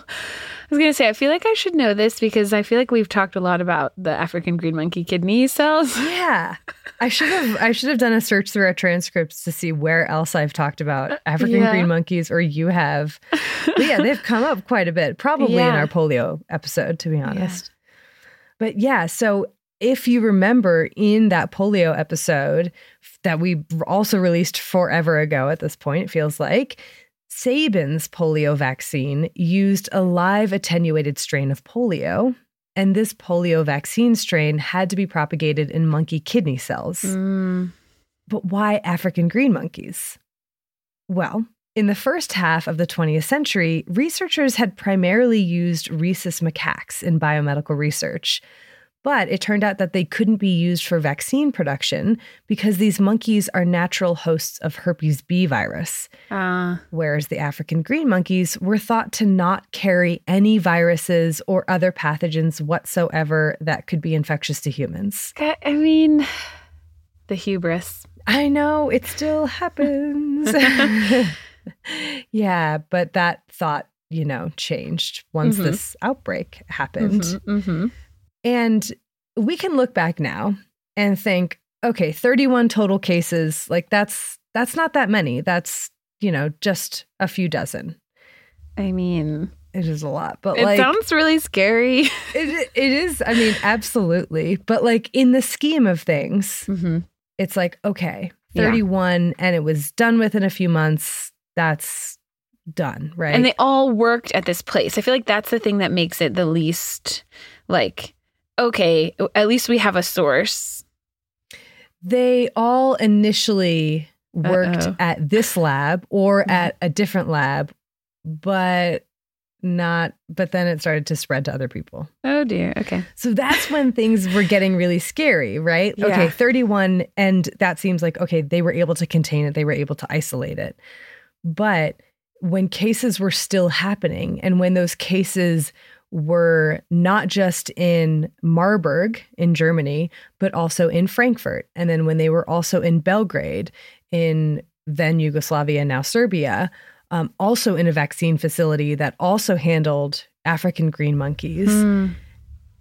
was going to say, I feel like I should know this because I feel like we've talked a lot about the African green monkey kidney cells. Yeah. I should have I should have done a search through our transcripts to see where else I've talked about uh, African Yeah. green monkeys or you have. But yeah, they've come up quite a bit, probably in our polio episode, to be honest. But yeah, so if you remember in that polio episode that we also released forever ago at this point, it feels like, Sabin's polio vaccine used a live attenuated strain of polio. And this polio vaccine strain had to be propagated in monkey kidney cells. Mm, But why African green monkeys? Well, in the first half of the 20th century, researchers had primarily used rhesus macaques in biomedical research. But it turned out that they couldn't be used for vaccine production because these monkeys are natural hosts of herpes B virus, uh, whereas the African green monkeys were thought to not carry any viruses or other pathogens whatsoever that could be infectious to humans. I I mean, the hubris. I know it still happens. yeah, but that thought, you know, changed once Mhm. this outbreak happened. Mhm, mhm. And we can look back now and think, okay, 31 total cases, like that's that's not that many. That's, you know, just a few dozen. I mean, It is a lot, but it like sounds really scary. it, it is, I mean, absolutely. But like in the scheme of things, hmm it's like, okay, Yeah. 31 and it was done within a few months. That's done, right? And they all worked at this place. I feel like that's the thing that makes it the least like, okay, at least we have a source. they all initially worked Uh-oh. at this lab or Mhm. at a different lab, but not, but then it started to spread to other people. Oh dear. Okay. So that's when things were getting really scary, right? Yeah. Okay, 31, and that seems like, okay, they were able to contain it, they were able to isolate it. But when cases were still happening, and when those cases were not just in Marburg in Germany, but also in Frankfurt, and then when they were also in Belgrade in then Yugoslavia, now Serbia, um, also in a vaccine facility that also handled African green monkeys. Hmm.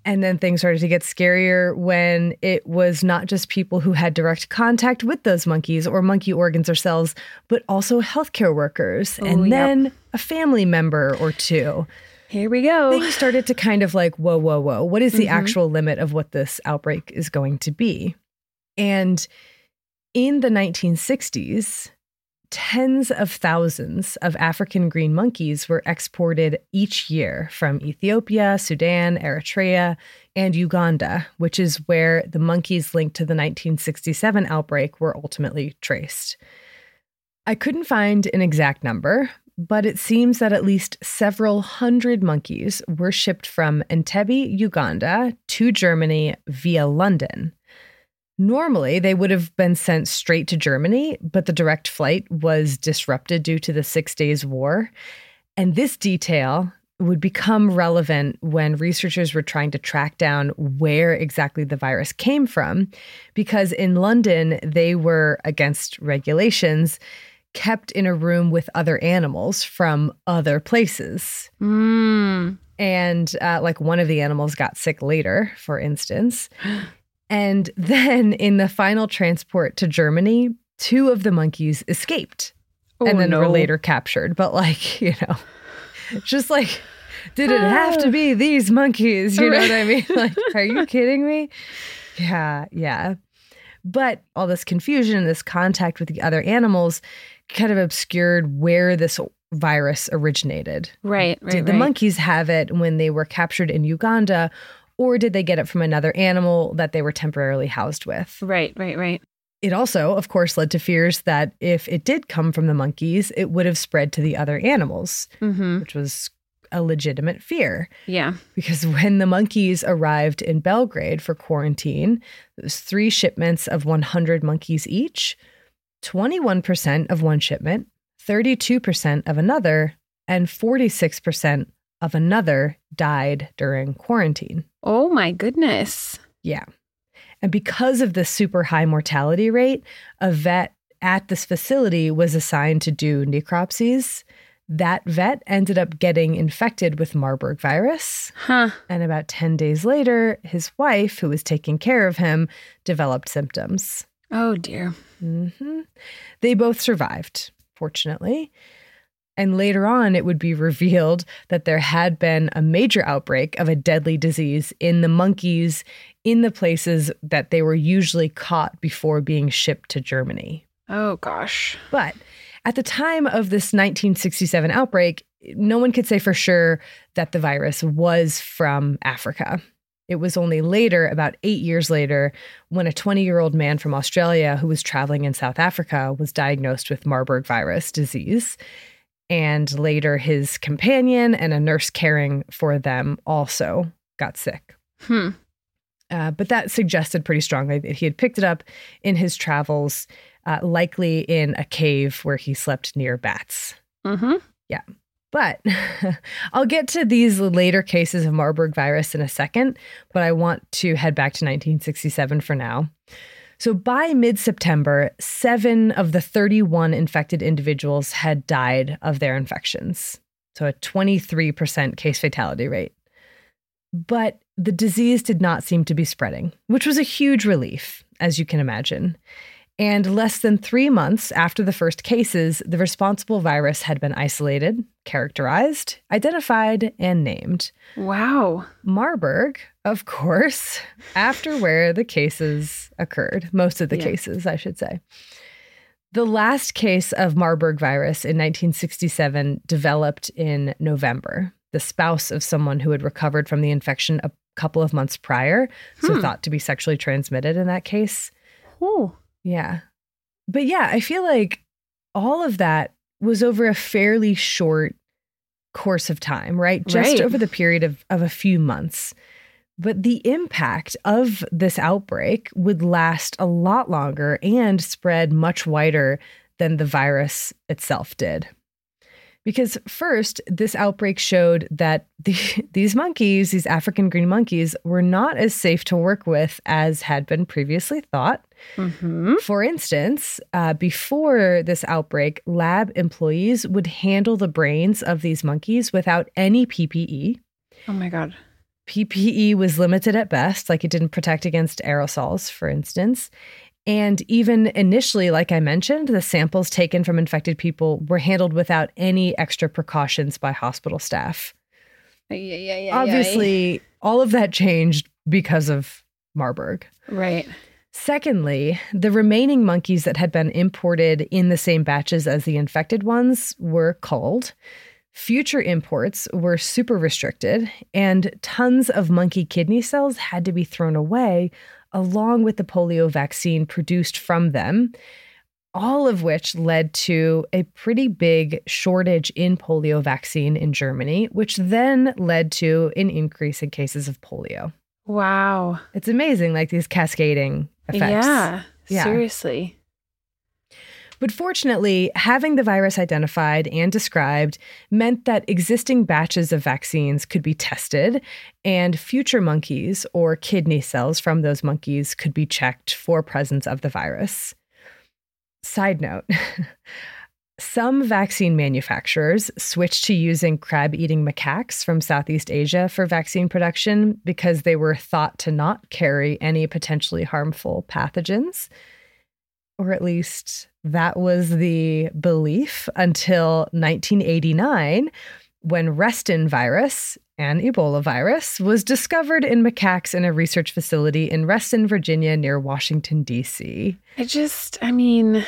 And then things started to get scarier when it was not just people who had direct contact with those monkeys or monkey organs or cells, but also healthcare workers Oh, and yep. then a family member or two. Here we go. Things started to kind of like, whoa, whoa, whoa. What is the Mhm. actual limit of what this outbreak is going to be? And in the 1960s, tens of thousands of African green monkeys were exported each year from Ethiopia, Sudan, Eritrea, and Uganda, which is where the monkeys linked to the 1967 outbreak were ultimately traced. I couldn't find an exact number, but it seems that at least several hundred monkeys were shipped from Entebbe, Uganda to Germany via London. Normally, they would have been sent straight to Germany, but the direct flight was disrupted due to the Six Days War. And this detail would become relevant when researchers were trying to track down where exactly the virus came from, because in London, they were against regulations kept in a room with other animals from other places. Mm. And uh, like one of the animals got sick later, for instance. And then in the final transport to Germany, two of the monkeys escaped Oh, and then no. were later captured. But like, you know, just like, did it have to be these monkeys? You know what I mean? Like, are you kidding me? Yeah, yeah. But all this confusion and this contact with the other animals kind of obscured where this virus originated. Right, right, Did the right. monkeys have it when they were captured in Uganda, or did they get it from another animal that they were temporarily housed with? Right, right, right. It also, of course, led to fears that if it did come from the monkeys, it would have spread to the other animals, hmm which was a legitimate fear. Yeah. Because when the monkeys arrived in Belgrade for quarantine, it was three shipments of 100 monkeys each, 21% of one shipment, 32% of another, and 46% of another died during quarantine. Oh my goodness. Yeah. And because of the super high mortality rate, a vet at this facility was assigned to do necropsies. That vet ended up getting infected with Marburg virus. Huh. And about 10 days later, his wife, who was taking care of him, developed symptoms. Oh, dear. Hmm They both survived, fortunately. And later on, it would be revealed that there had been a major outbreak of a deadly disease in the monkeys in the places that they were usually caught before being shipped to Germany. Oh, gosh. But at the time of this 1967 outbreak, no one could say for sure that the virus was from Africa. It was only later, about eight years later, when a 20 year old man from Australia who was traveling in South Africa was diagnosed with Marburg virus disease. And later, his companion and a nurse caring for them also got sick. Hmm. Uh, but that suggested pretty strongly that he had picked it up in his travels, uh, likely in a cave where he slept near bats. Mm-hmm. But I'll get to these later cases of Marburg virus in a second, but I want to head back to 1967 for now. So by mid September, seven of the 31 infected individuals had died of their infections. So a 23% case fatality rate. But the disease did not seem to be spreading, which was a huge relief, as you can imagine. And less than three months after the first cases, the responsible virus had been isolated, characterized, identified, and named. Wow. Marburg, of course, after where the cases occurred, most of the Yeah. cases, I should say. The last case of Marburg virus in 1967 developed in November. The spouse of someone who had recovered from the infection a couple of months prior, so Hmm. thought to be sexually transmitted in that case. Ooh. Yeah. But yeah, I feel like all of that was over a fairly short course of time, right? Just Right. over the period of, of a few months. But the impact of this outbreak would last a lot longer and spread much wider than the virus itself did. Because first, this outbreak showed that the, these monkeys, these African green monkeys, were not as safe to work with as had been previously thought. Mm-hmm. For instance, uh, before this outbreak, lab employees would handle the brains of these monkeys without any PPE. Oh my God. PPE was limited at best, like it didn't protect against aerosols, for instance. And even initially, like I mentioned, the samples taken from infected people were handled without any extra precautions by hospital staff. Yeah, yeah, yeah. Obviously, all of that changed because of Marburg. Right. Secondly, the remaining monkeys that had been imported in the same batches as the infected ones were culled. Future imports were super restricted, and tons of monkey kidney cells had to be thrown away, along with the polio vaccine produced from them, all of which led to a pretty big shortage in polio vaccine in Germany, which then led to an increase in cases of polio. Wow. It's amazing, like these cascading effects. Yeah. Yeah. Seriously. But fortunately, having the virus identified and described meant that existing batches of vaccines could be tested, and future monkeys or kidney cells from those monkeys could be checked for presence of the virus. Side note some vaccine manufacturers switched to using crab eating macaques from Southeast Asia for vaccine production because they were thought to not carry any potentially harmful pathogens or at least that was the belief until 1989 when Reston virus, an Ebola virus, was discovered in macaques in a research facility in Reston, Virginia, near Washington, D.C. I just, I mean,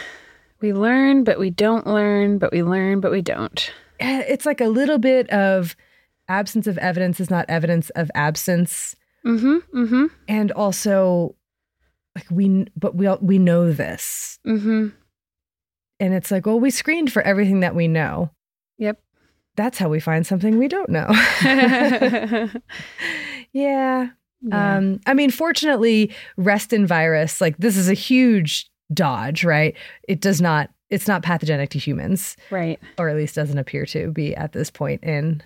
we learn, but we don't learn, but we learn, but we don't. Eh, It's like a little bit of absence of evidence is not evidence of absence. Mm-hmm. Mm-hmm. And also, like, we, but we, all- we know this. Mm-hmm. And it's like, well, we screened for everything that we know. Yep. That's how we find something we don't know. yeah. Yeah. Um, I mean, fortunately, Reston virus, like this is a huge dodge, right? It does not, it's not pathogenic to humans, right. or at least doesn't appear to be at this point in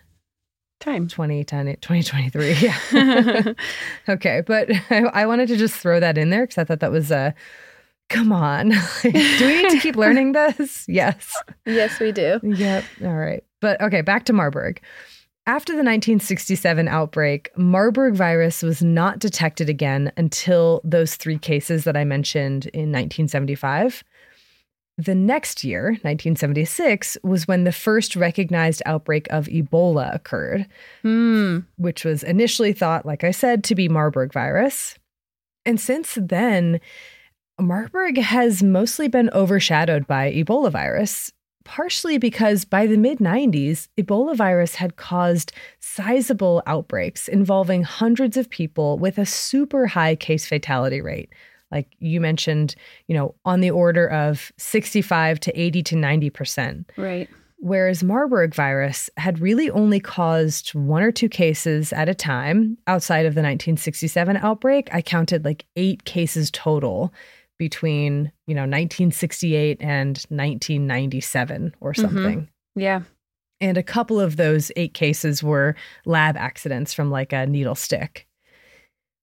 Time. 2010, 2023. Yeah. okay. But I, I wanted to just throw that in there because I thought that was a, come on. Do we need to keep learning this? Yes. yes, we do. Yep. All right. But okay, back to Marburg. After the 1967 outbreak, Marburg virus was not detected again until those three cases that I mentioned in 1975. The next year, 1976, was when the first recognized outbreak of Ebola occurred, Hmm. which was initially thought, like I said, to be Marburg virus. And since then, Marburg has mostly been overshadowed by Ebola virus, partially because by the mid 90s, Ebola virus had caused sizable outbreaks involving hundreds of people with a super high case fatality rate. Like you mentioned, you know, on the order of 65 to 80 to 90%. Right. Whereas Marburg virus had really only caused one or two cases at a time outside of the 1967 outbreak. I counted like eight cases total between, you know, 1968 and 1997 or mm-hmm. something. Yeah. And a couple of those eight cases were lab accidents from like a needle stick.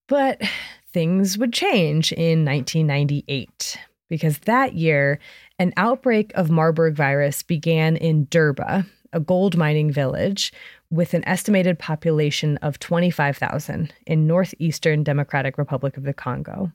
But things would change in 1998 because that year, an outbreak of Marburg virus began in Durba, a gold mining village with an estimated population of 25,000 in northeastern Democratic Republic of the Congo.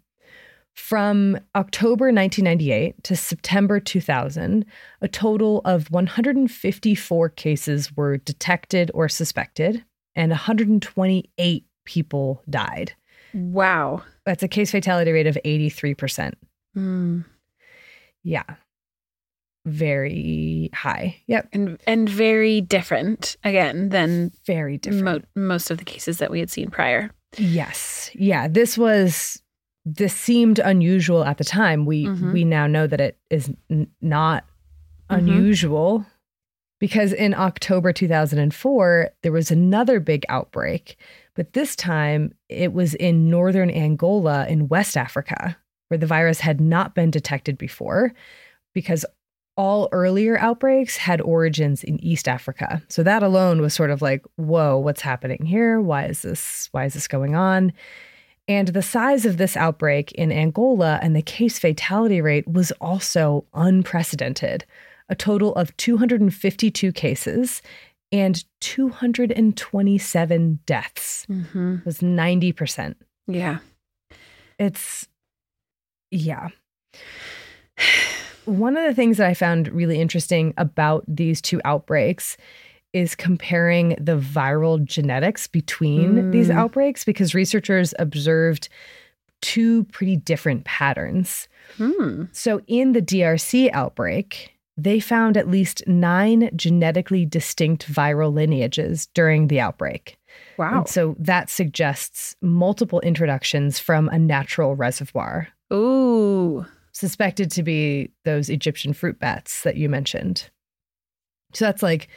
From October 1998 to September 2000, a total of 154 cases were detected or suspected, and 128 people died. Wow. That's a case fatality rate of 83%. Hmm. Yeah. Very high. Yep. And and very different again than Very different. mo- most of the cases that we had seen prior. Yes. Yeah. This was this seemed unusual at the time. We Mhm. we now know that it is n- not Mhm. unusual because in October 2004 there was another big outbreak, but this time it was in northern Angola in West Africa where the virus had not been detected before because all earlier outbreaks had origins in East Africa. So that alone was sort of like, whoa, what's happening here? Why is this why is this going on? And the size of this outbreak in Angola and the case fatality rate was also unprecedented. A total of 252 cases and 227 deaths. Mm-hmm. It was 90%. Yeah. It's, yeah. One of the things that I found really interesting about these two outbreaks is comparing the viral genetics between these Mm. outbreaks because researchers observed two pretty different patterns. Hmm. So, in the DRC outbreak, they found at least nine genetically distinct viral lineages during the outbreak. Wow. And so that suggests multiple introductions from a natural reservoir, Ooh. suspected to be those Egyptian fruit bats that you mentioned. So that's like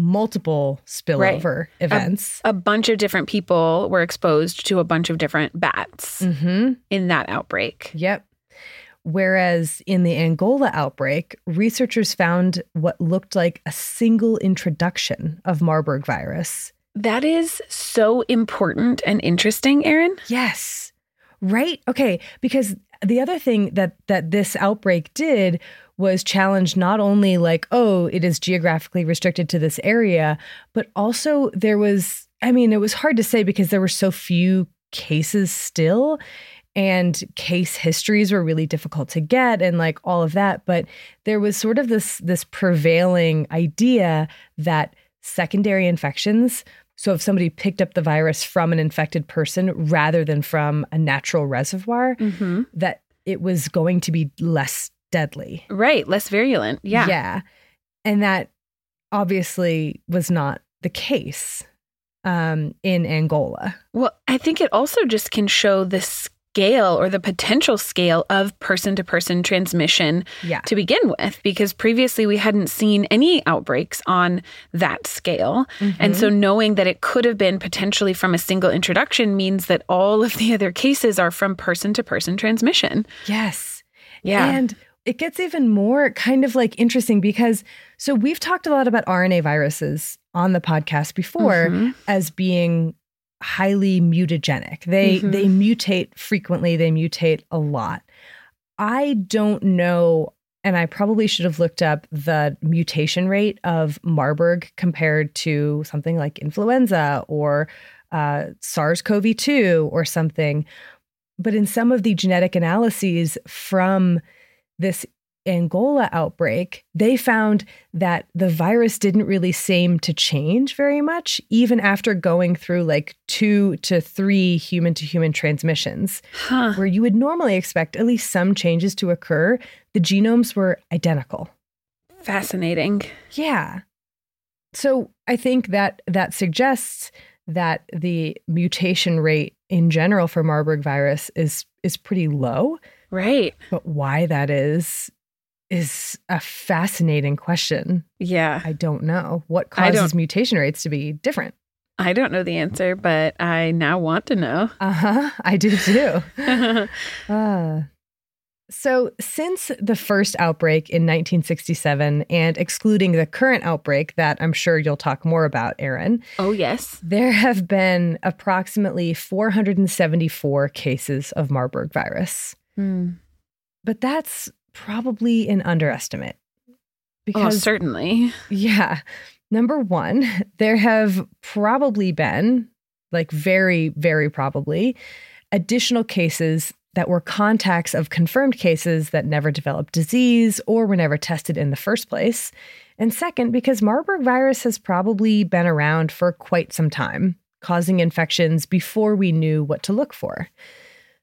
multiple spillover events. A bunch of different people were exposed to a bunch of different bats hmm in that outbreak. Yep. Whereas in the Angola outbreak, researchers found what looked like a single introduction of Marburg virus. That is so important and interesting, Erin. Yes. Right? Okay, because the other thing that that this outbreak did was challenged not only like, oh, it is geographically restricted to this area, but also there was I mean, it was hard to say because there were so few cases still and case histories were really difficult to get and like all of that, but there was sort of this this prevailing idea that secondary infections so if somebody picked up the virus from an infected person rather than from a natural reservoir, Mm-hmm. that it was going to be less deadly. Right. Less virulent. Yeah. Yeah. And that obviously was not the case um, in Angola. Well, I think it also just can show the scale or the potential scale of person to person transmission Yeah. to begin with, because previously we hadn't seen any outbreaks on that scale. And Mhm. so knowing that it could have been potentially from a single introduction means that all of the other cases are from person to person transmission. yes. Yeah. And it gets even more kind of like interesting because so we've talked a lot about RNA viruses on the podcast before Mhm. as being highly mutagenic. They Mhm. they mutate frequently, they mutate a lot. I don't know and I probably should have looked up the mutation rate of Marburg compared to something like influenza or uh, SARS CoV 2 or something. But in some of the genetic analyses from this Angola outbreak, they found that the virus didn't really seem to change very much, even after going through like two to three human to human transmissions, Huh. where you would normally expect at least some changes to occur. The genomes were identical. Fascinating. Yeah. So I think that that suggests that the mutation rate in general for Marburg virus is is pretty low. Right. But why that is is a fascinating question. Yeah. I don't know what causes mutation rates to be different. I don't know the answer, but I now want to know. Uh huh. I do too. Ah. So, since the first outbreak in 1967, and excluding the current outbreak that I'm sure you'll talk more about, Aaron, oh, yes. there have been approximately 474 cases of Marburg virus. Hmm. But that's probably an underestimate. Oh, Because certainly. Yeah. Number one, there have probably been, like very, very probably, additional cases that were contacts of confirmed cases that never developed disease or were never tested in the first place. And second, because Marburg virus has probably been around for quite some time, causing infections before we knew what to look for.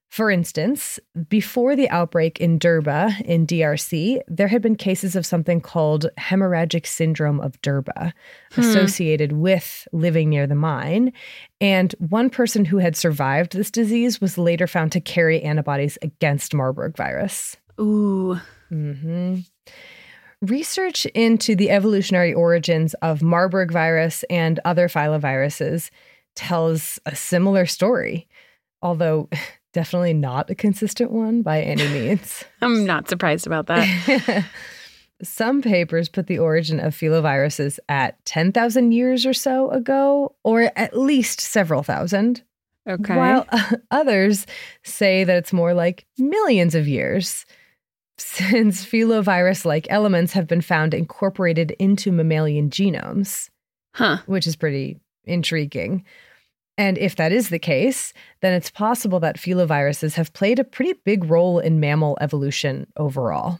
For instance, before the outbreak in Durba in DRC, there had been cases of something called hemorrhagic syndrome of Durba Hmm. associated with living near the mine. And one person who had survived this disease was later found to carry antibodies against Marburg virus. Ooh. hmm Research into the evolutionary origins of Marburg virus and other filoviruses tells a similar story, although definitely not a consistent one by any means. I'm not surprised about that. Some papers put the origin of filoviruses at 10,000 years or so ago, or at least several thousand, Okay. while others say that it's more like millions of years, since filovirus like elements have been found incorporated into mammalian genomes, huh. which is pretty intriguing. And if that is the case, then it's possible that filoviruses have played a pretty big role in mammal evolution overall.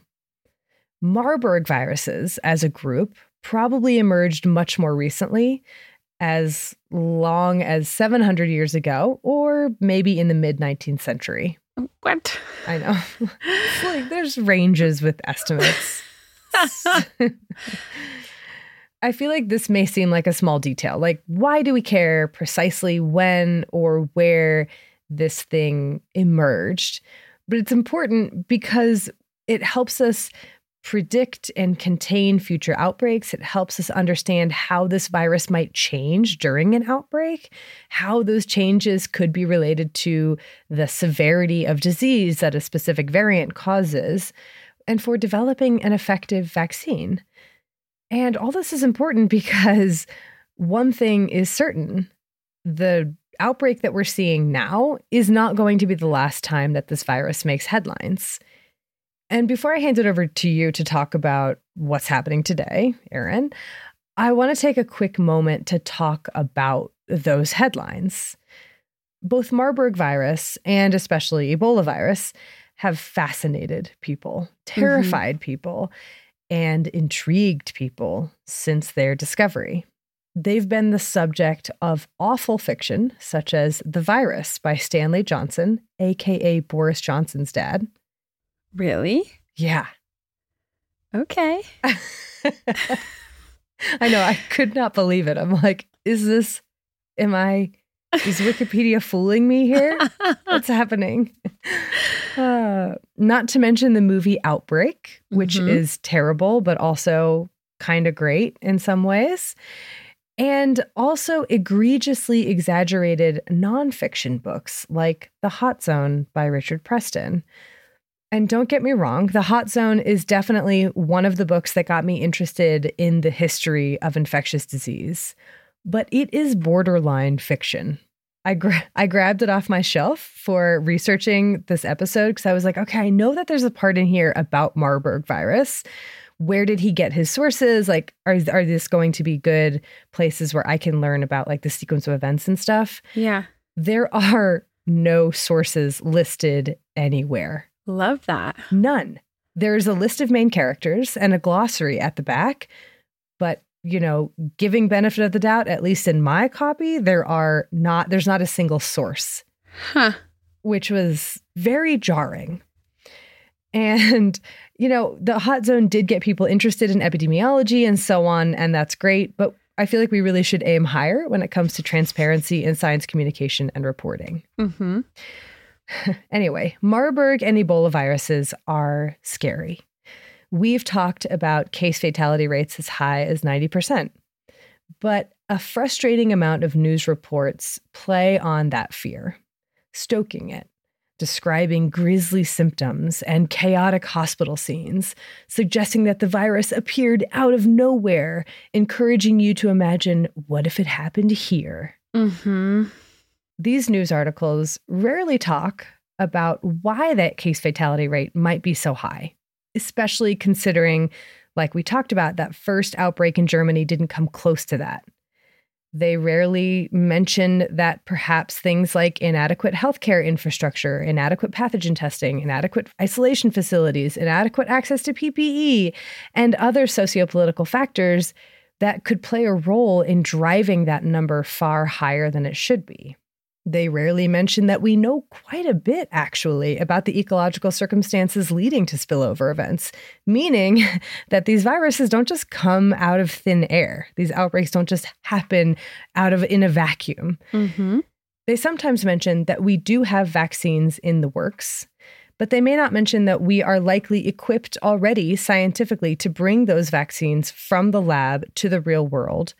Marburg viruses, as a group, probably emerged much more recently, as long as 700 years ago, or maybe in the mid 19th century. What? I know. Like there's ranges with estimates. I feel like this may seem like a small detail. Like, why do we care precisely when or where this thing emerged? But it's important because it helps us predict and contain future outbreaks. It helps us understand how this virus might change during an outbreak, how those changes could be related to the severity of disease that a specific variant causes, and for developing an effective vaccine. And all this is important because one thing is certain the outbreak that we're seeing now is not going to be the last time that this virus makes headlines. And before I hand it over to you to talk about what's happening today, Aaron, I want to take a quick moment to talk about those headlines. Both Marburg virus and especially Ebola virus have fascinated people, mm-hmm. terrified people, and intrigued people since their discovery. They've been the subject of awful fiction, such as The Virus by Stanley Johnson, aka Boris Johnson's dad. Really? Yeah. Okay. I know. I could not believe it. I'm like, is this, am I, is Wikipedia fooling me here? What's happening? Uh, not to mention the movie Outbreak, which Mhm. is terrible, but also kind of great in some ways. And also egregiously exaggerated nonfiction books like The Hot Zone by Richard Preston. And don't get me wrong, The Hot Zone is definitely one of the books that got me interested in the history of infectious disease, but it is borderline fiction. I gra- I grabbed it off my shelf for researching this episode because I was like, okay, I know that there's a part in here about Marburg virus. Where did he get his sources? Like, are are this going to be good places where I can learn about like the sequence of events and stuff? Yeah. There are no sources listed anywhere. Love that. None. There's a list of main characters and a glossary at the back, but you know, giving benefit of the doubt, at least in my copy, there are not there's not a single source. Huh. Which was very jarring. And, you know, the hot zone did get people interested in epidemiology and so on, and that's great. But I feel like we really should aim higher when it comes to transparency in science communication and reporting. Mm-hmm. anyway, Marburg and Ebola viruses are scary. We've talked about case fatality rates as high as 90%. But a frustrating amount of news reports play on that fear, stoking it, describing grisly symptoms and chaotic hospital scenes, suggesting that the virus appeared out of nowhere, encouraging you to imagine what if it happened here? Mm-hmm. These news articles rarely talk about why that case fatality rate might be so high especially considering, like we talked about, that first outbreak in Germany didn't come close to that. They rarely mention that perhaps things like inadequate healthcare infrastructure, inadequate pathogen testing, inadequate isolation facilities, inadequate access to PPE, and other sociopolitical factors that could play a role in driving that number far higher than it should be. They rarely mention that we know quite a bit, actually, about the ecological circumstances leading to spillover events, meaning that these viruses don't just come out of thin air. These outbreaks don't just happen out of in a vacuum. Mm-hmm. They sometimes mention that we do have vaccines in the works, but they may not mention that we are likely equipped already scientifically to bring those vaccines from the lab to the real world,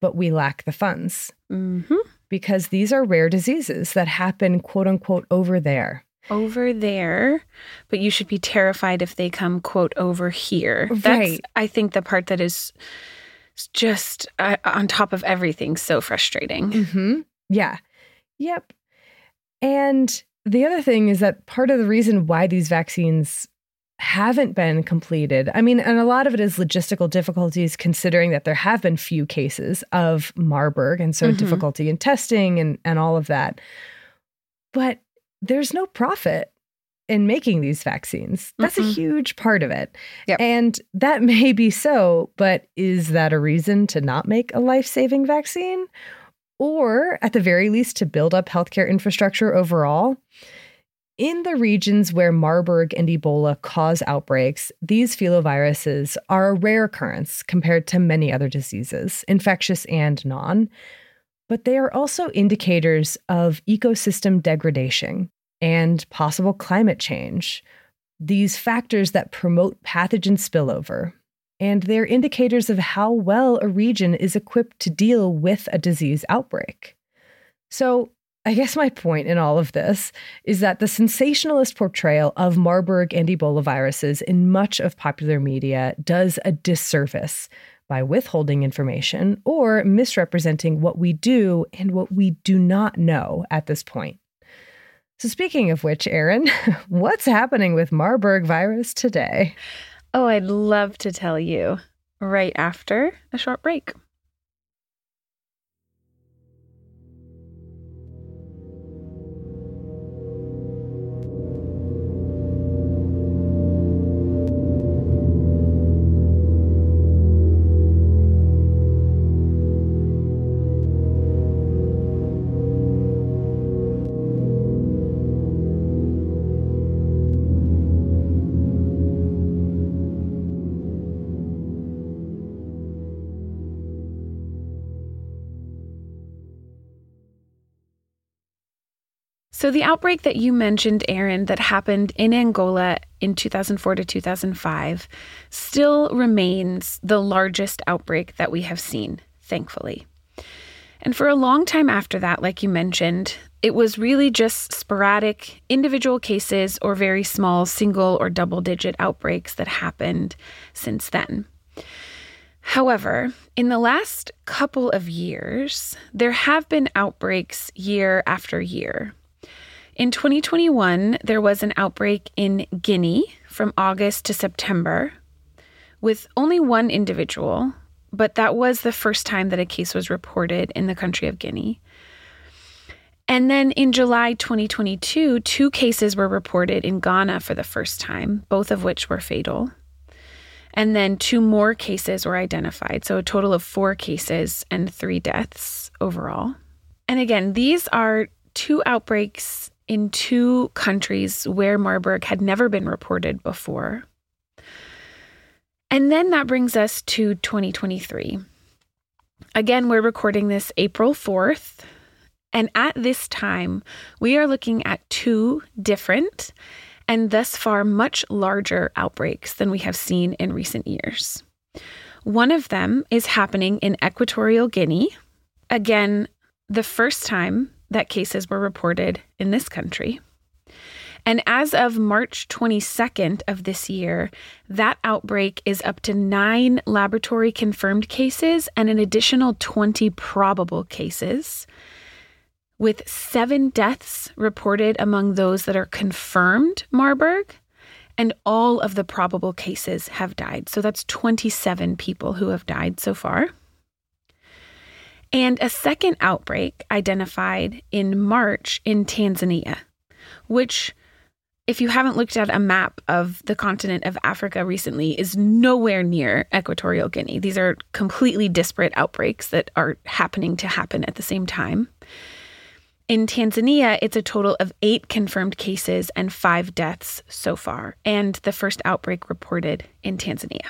but we lack the funds. Mm-hmm because these are rare diseases that happen, quote unquote, over there. Over there, but you should be terrified if they come, quote, over here. Right. That's, I think, the part that is just uh, on top of everything so frustrating. Mm-hmm. Yeah. Yep. And the other thing is that part of the reason why these vaccines haven't been completed. I mean, and a lot of it is logistical difficulties, considering that there have been few cases of Marburg, and so mm-hmm. difficulty in testing and, and all of that. But there's no profit in making these vaccines. That's mm-hmm. a huge part of it. Yep. And that may be so, but is that a reason to not make a life saving vaccine? Or at the very least, to build up healthcare infrastructure overall? In the regions where Marburg and Ebola cause outbreaks, these filoviruses are a rare occurrence compared to many other diseases, infectious and non. But they are also indicators of ecosystem degradation and possible climate change, these factors that promote pathogen spillover. And they're indicators of how well a region is equipped to deal with a disease outbreak. So, I guess my point in all of this is that the sensationalist portrayal of Marburg and Ebola viruses in much of popular media does a disservice by withholding information or misrepresenting what we do and what we do not know at this point. So, speaking of which, Erin, what's happening with Marburg virus today? Oh, I'd love to tell you right after a short break. So, the outbreak that you mentioned, Erin, that happened in Angola in 2004 to 2005, still remains the largest outbreak that we have seen, thankfully. And for a long time after that, like you mentioned, it was really just sporadic individual cases or very small single or double digit outbreaks that happened since then. However, in the last couple of years, there have been outbreaks year after year. In 2021, there was an outbreak in Guinea from August to September with only one individual, but that was the first time that a case was reported in the country of Guinea. And then in July 2022, two cases were reported in Ghana for the first time, both of which were fatal. And then two more cases were identified. So a total of four cases and three deaths overall. And again, these are two outbreaks in two countries where Marburg had never been reported before. And then that brings us to 2023. Again, we're recording this April 4th. And at this time, we are looking at two different and thus far much larger outbreaks than we have seen in recent years. One of them is happening in Equatorial Guinea. Again, the first time that cases were reported in this country. And as of March 22nd of this year, that outbreak is up to nine laboratory confirmed cases and an additional 20 probable cases with seven deaths reported among those that are confirmed Marburg, and all of the probable cases have died. So that's 27 people who have died so far. And a second outbreak identified in March in Tanzania, which, if you haven't looked at a map of the continent of Africa recently, is nowhere near Equatorial Guinea. These are completely disparate outbreaks that are happening to happen at the same time. In Tanzania, it's a total of eight confirmed cases and five deaths so far, and the first outbreak reported in Tanzania.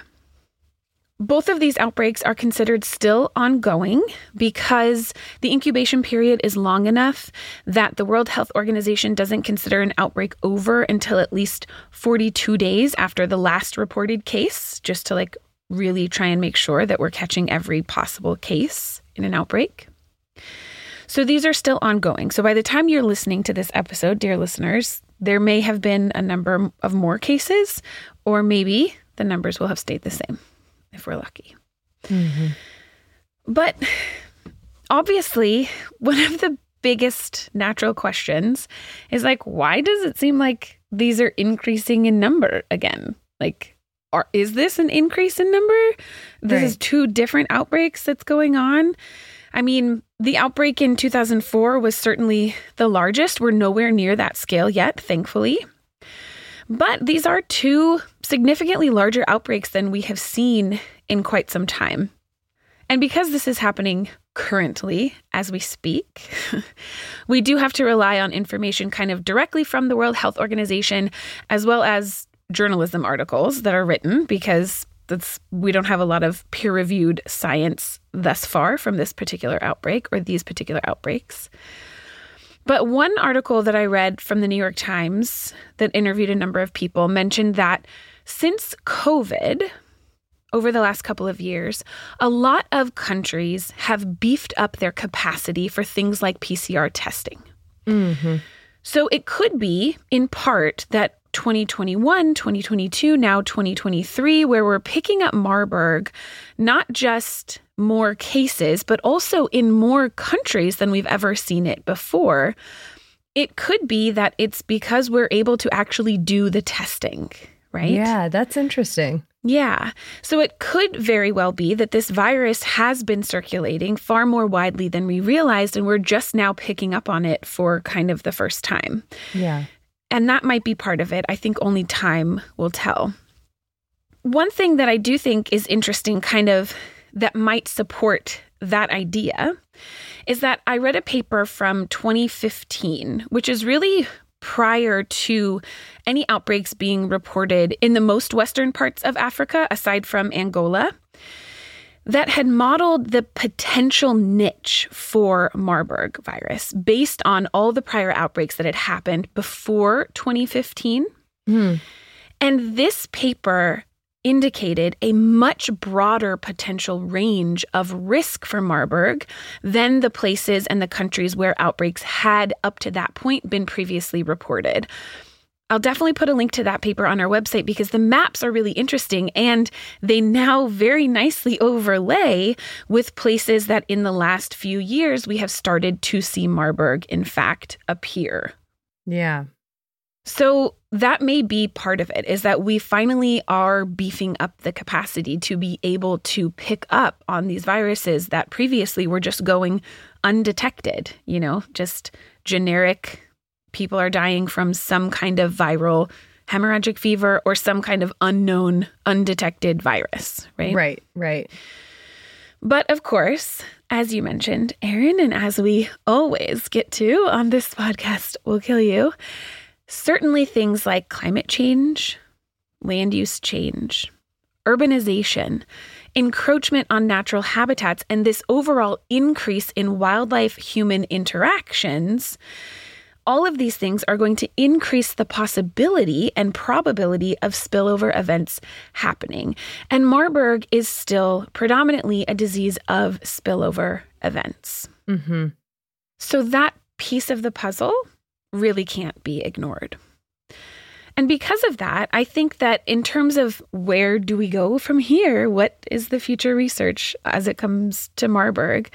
Both of these outbreaks are considered still ongoing because the incubation period is long enough that the World Health Organization doesn't consider an outbreak over until at least 42 days after the last reported case, just to like really try and make sure that we're catching every possible case in an outbreak. So these are still ongoing. So by the time you're listening to this episode, dear listeners, there may have been a number of more cases, or maybe the numbers will have stayed the same if we're lucky. Mm-hmm. But obviously, one of the biggest natural questions is like, why does it seem like these are increasing in number again? Like, are, is this an increase in number? This right. is two different outbreaks that's going on. I mean, the outbreak in 2004 was certainly the largest. We're nowhere near that scale yet, thankfully. But these are two significantly larger outbreaks than we have seen in quite some time. And because this is happening currently as we speak, we do have to rely on information kind of directly from the World Health Organization as well as journalism articles that are written because that's we don't have a lot of peer-reviewed science thus far from this particular outbreak or these particular outbreaks. But one article that I read from the New York Times that interviewed a number of people mentioned that since COVID, over the last couple of years, a lot of countries have beefed up their capacity for things like PCR testing. Mm-hmm. So it could be, in part, that 2021, 2022, now 2023, where we're picking up Marburg, not just more cases, but also in more countries than we've ever seen it before. It could be that it's because we're able to actually do the testing, right? Yeah, that's interesting. Yeah. So it could very well be that this virus has been circulating far more widely than we realized, and we're just now picking up on it for kind of the first time. Yeah. And that might be part of it. I think only time will tell. One thing that I do think is interesting, kind of that might support that idea, is that I read a paper from 2015, which is really prior to any outbreaks being reported in the most western parts of Africa, aside from Angola that had modeled the potential niche for Marburg virus based on all the prior outbreaks that had happened before 2015. Mm. And this paper indicated a much broader potential range of risk for Marburg than the places and the countries where outbreaks had up to that point been previously reported. I'll definitely put a link to that paper on our website because the maps are really interesting and they now very nicely overlay with places that in the last few years we have started to see Marburg, in fact, appear. Yeah. So that may be part of it is that we finally are beefing up the capacity to be able to pick up on these viruses that previously were just going undetected, you know, just generic people are dying from some kind of viral hemorrhagic fever or some kind of unknown undetected virus, right? Right, right. But of course, as you mentioned, Erin, and as we always get to on this podcast, will kill you Certainly, things like climate change, land use change, urbanization, encroachment on natural habitats, and this overall increase in wildlife human interactions. All of these things are going to increase the possibility and probability of spillover events happening. And Marburg is still predominantly a disease of spillover events. Mm-hmm. So, that piece of the puzzle really can't be ignored. And because of that, I think that in terms of where do we go from here, what is the future research as it comes to Marburg?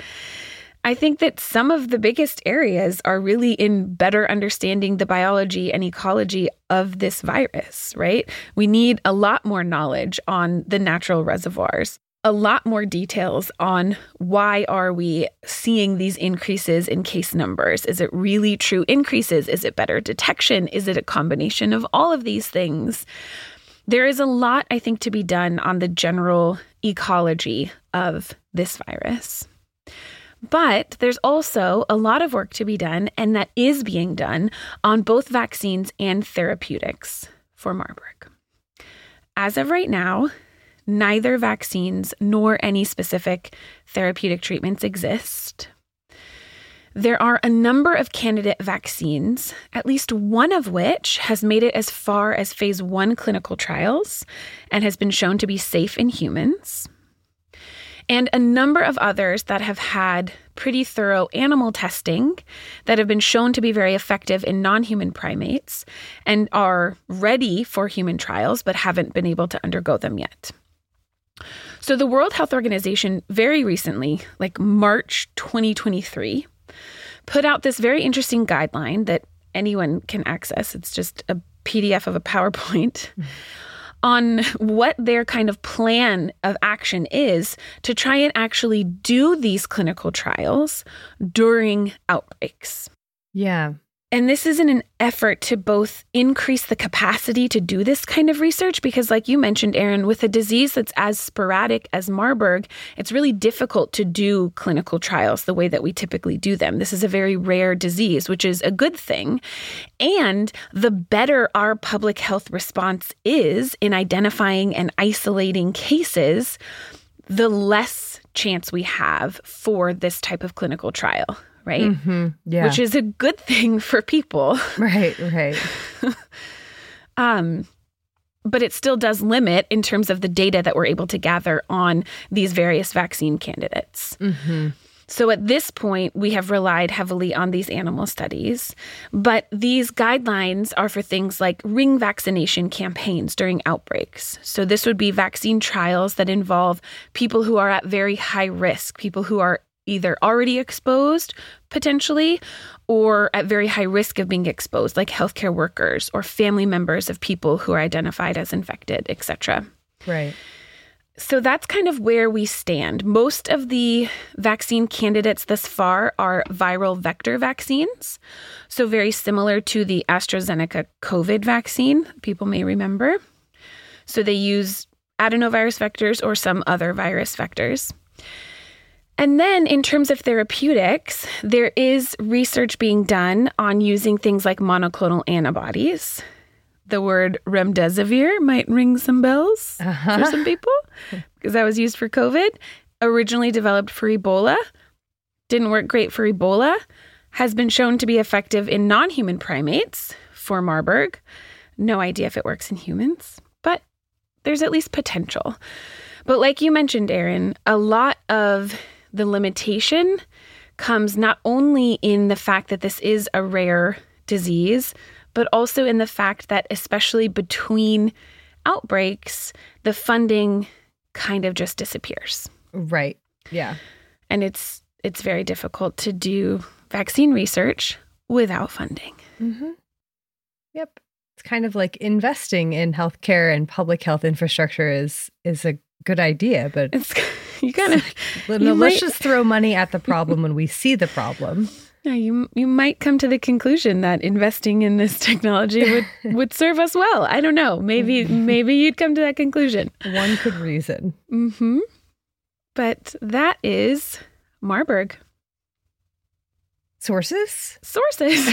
I think that some of the biggest areas are really in better understanding the biology and ecology of this virus, right? We need a lot more knowledge on the natural reservoirs a lot more details on why are we seeing these increases in case numbers? Is it really true increases? Is it better detection? Is it a combination of all of these things? There is a lot i think to be done on the general ecology of this virus but there's also a lot of work to be done and that is being done on both vaccines and therapeutics for marburg as of right now neither vaccines nor any specific therapeutic treatments exist. There are a number of candidate vaccines, at least one of which has made it as far as phase one clinical trials and has been shown to be safe in humans. And a number of others that have had pretty thorough animal testing that have been shown to be very effective in non human primates and are ready for human trials but haven't been able to undergo them yet. So, the World Health Organization very recently, like March 2023, put out this very interesting guideline that anyone can access. It's just a PDF of a PowerPoint. On what their kind of plan of action is to try and actually do these clinical trials during outbreaks. Yeah. And this is in an effort to both increase the capacity to do this kind of research because, like you mentioned, Erin, with a disease that's as sporadic as Marburg, it's really difficult to do clinical trials the way that we typically do them. This is a very rare disease, which is a good thing. And the better our public health response is in identifying and isolating cases, the less chance we have for this type of clinical trial right? Mm-hmm. Yeah. Which is a good thing for people. Right, right. um, but it still does limit in terms of the data that we're able to gather on these various vaccine candidates. Mm-hmm. So at this point, we have relied heavily on these animal studies, but these guidelines are for things like ring vaccination campaigns during outbreaks. So this would be vaccine trials that involve people who are at very high risk, people who are either already exposed potentially or at very high risk of being exposed like healthcare workers or family members of people who are identified as infected etc right so that's kind of where we stand. Most of the vaccine candidates thus far are viral vector vaccines. So, very similar to the AstraZeneca COVID vaccine, people may remember. So, they use adenovirus vectors or some other virus vectors. And then, in terms of therapeutics, there is research being done on using things like monoclonal antibodies. The word remdesivir might ring some bells uh-huh. for some people because that was used for COVID. Originally developed for Ebola, didn't work great for Ebola, has been shown to be effective in non human primates for Marburg. No idea if it works in humans, but there's at least potential. But like you mentioned, Erin, a lot of the limitation comes not only in the fact that this is a rare disease, but also in the fact that, especially between outbreaks, the funding kind of just disappears. Right. Yeah. And it's it's very difficult to do vaccine research without funding. Mm-hmm. Yep. It's kind of like investing in healthcare and public health infrastructure is is a good idea, but it's you gotta you let's might, just throw money at the problem when we see the problem. Yeah, you you might come to the conclusion that investing in this technology would would serve us well. I don't know. Maybe maybe you'd come to that conclusion. One could reason. Mm-hmm. But that is Marburg. Sources? Sources.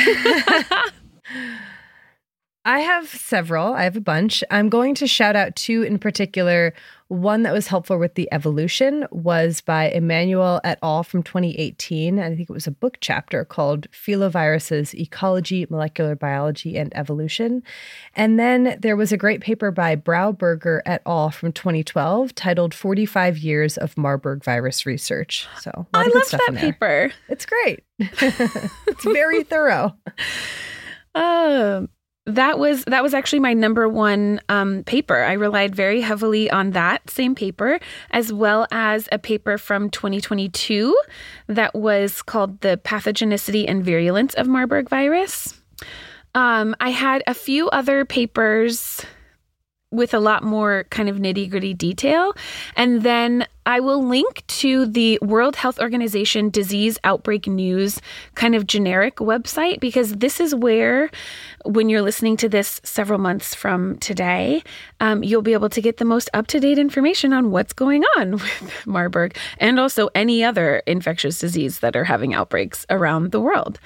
I have several. I have a bunch. I'm going to shout out two in particular. One that was helpful with the evolution was by Emanuel et al. from 2018. I think it was a book chapter called Filoviruses Ecology, Molecular Biology, and Evolution. And then there was a great paper by Brauburger et al. from 2012 titled 45 Years of Marburg Virus Research. So I love that paper. It's great. it's very thorough. Um, that was that was actually my number one um, paper. I relied very heavily on that same paper, as well as a paper from 2022 that was called "The Pathogenicity and Virulence of Marburg Virus." Um, I had a few other papers with a lot more kind of nitty gritty detail. And then I will link to the World Health Organization Disease Outbreak News kind of generic website because this is where, when you're listening to this several months from today, um, you'll be able to get the most up to date information on what's going on with Marburg and also any other infectious disease that are having outbreaks around the world.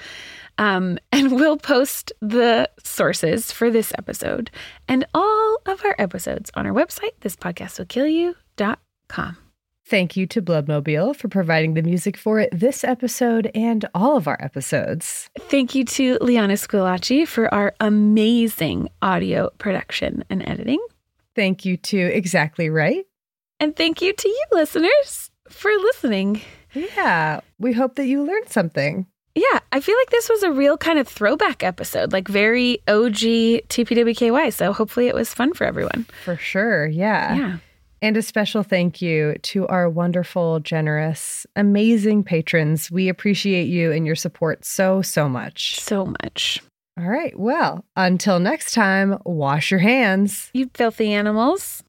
Um, and we'll post the sources for this episode and all of our episodes on our website, thispodcastwillkillyou.com. Thank you to Bloodmobile for providing the music for this episode and all of our episodes. Thank you to Liana Squillace for our amazing audio production and editing. Thank you to Exactly Right. And thank you to you, listeners, for listening. Yeah, we hope that you learned something. Yeah, I feel like this was a real kind of throwback episode, like very OG TPWKY. So hopefully it was fun for everyone. For sure. Yeah. Yeah. And a special thank you to our wonderful, generous, amazing patrons. We appreciate you and your support so, so much. So much. All right. Well, until next time, wash your hands. You filthy animals.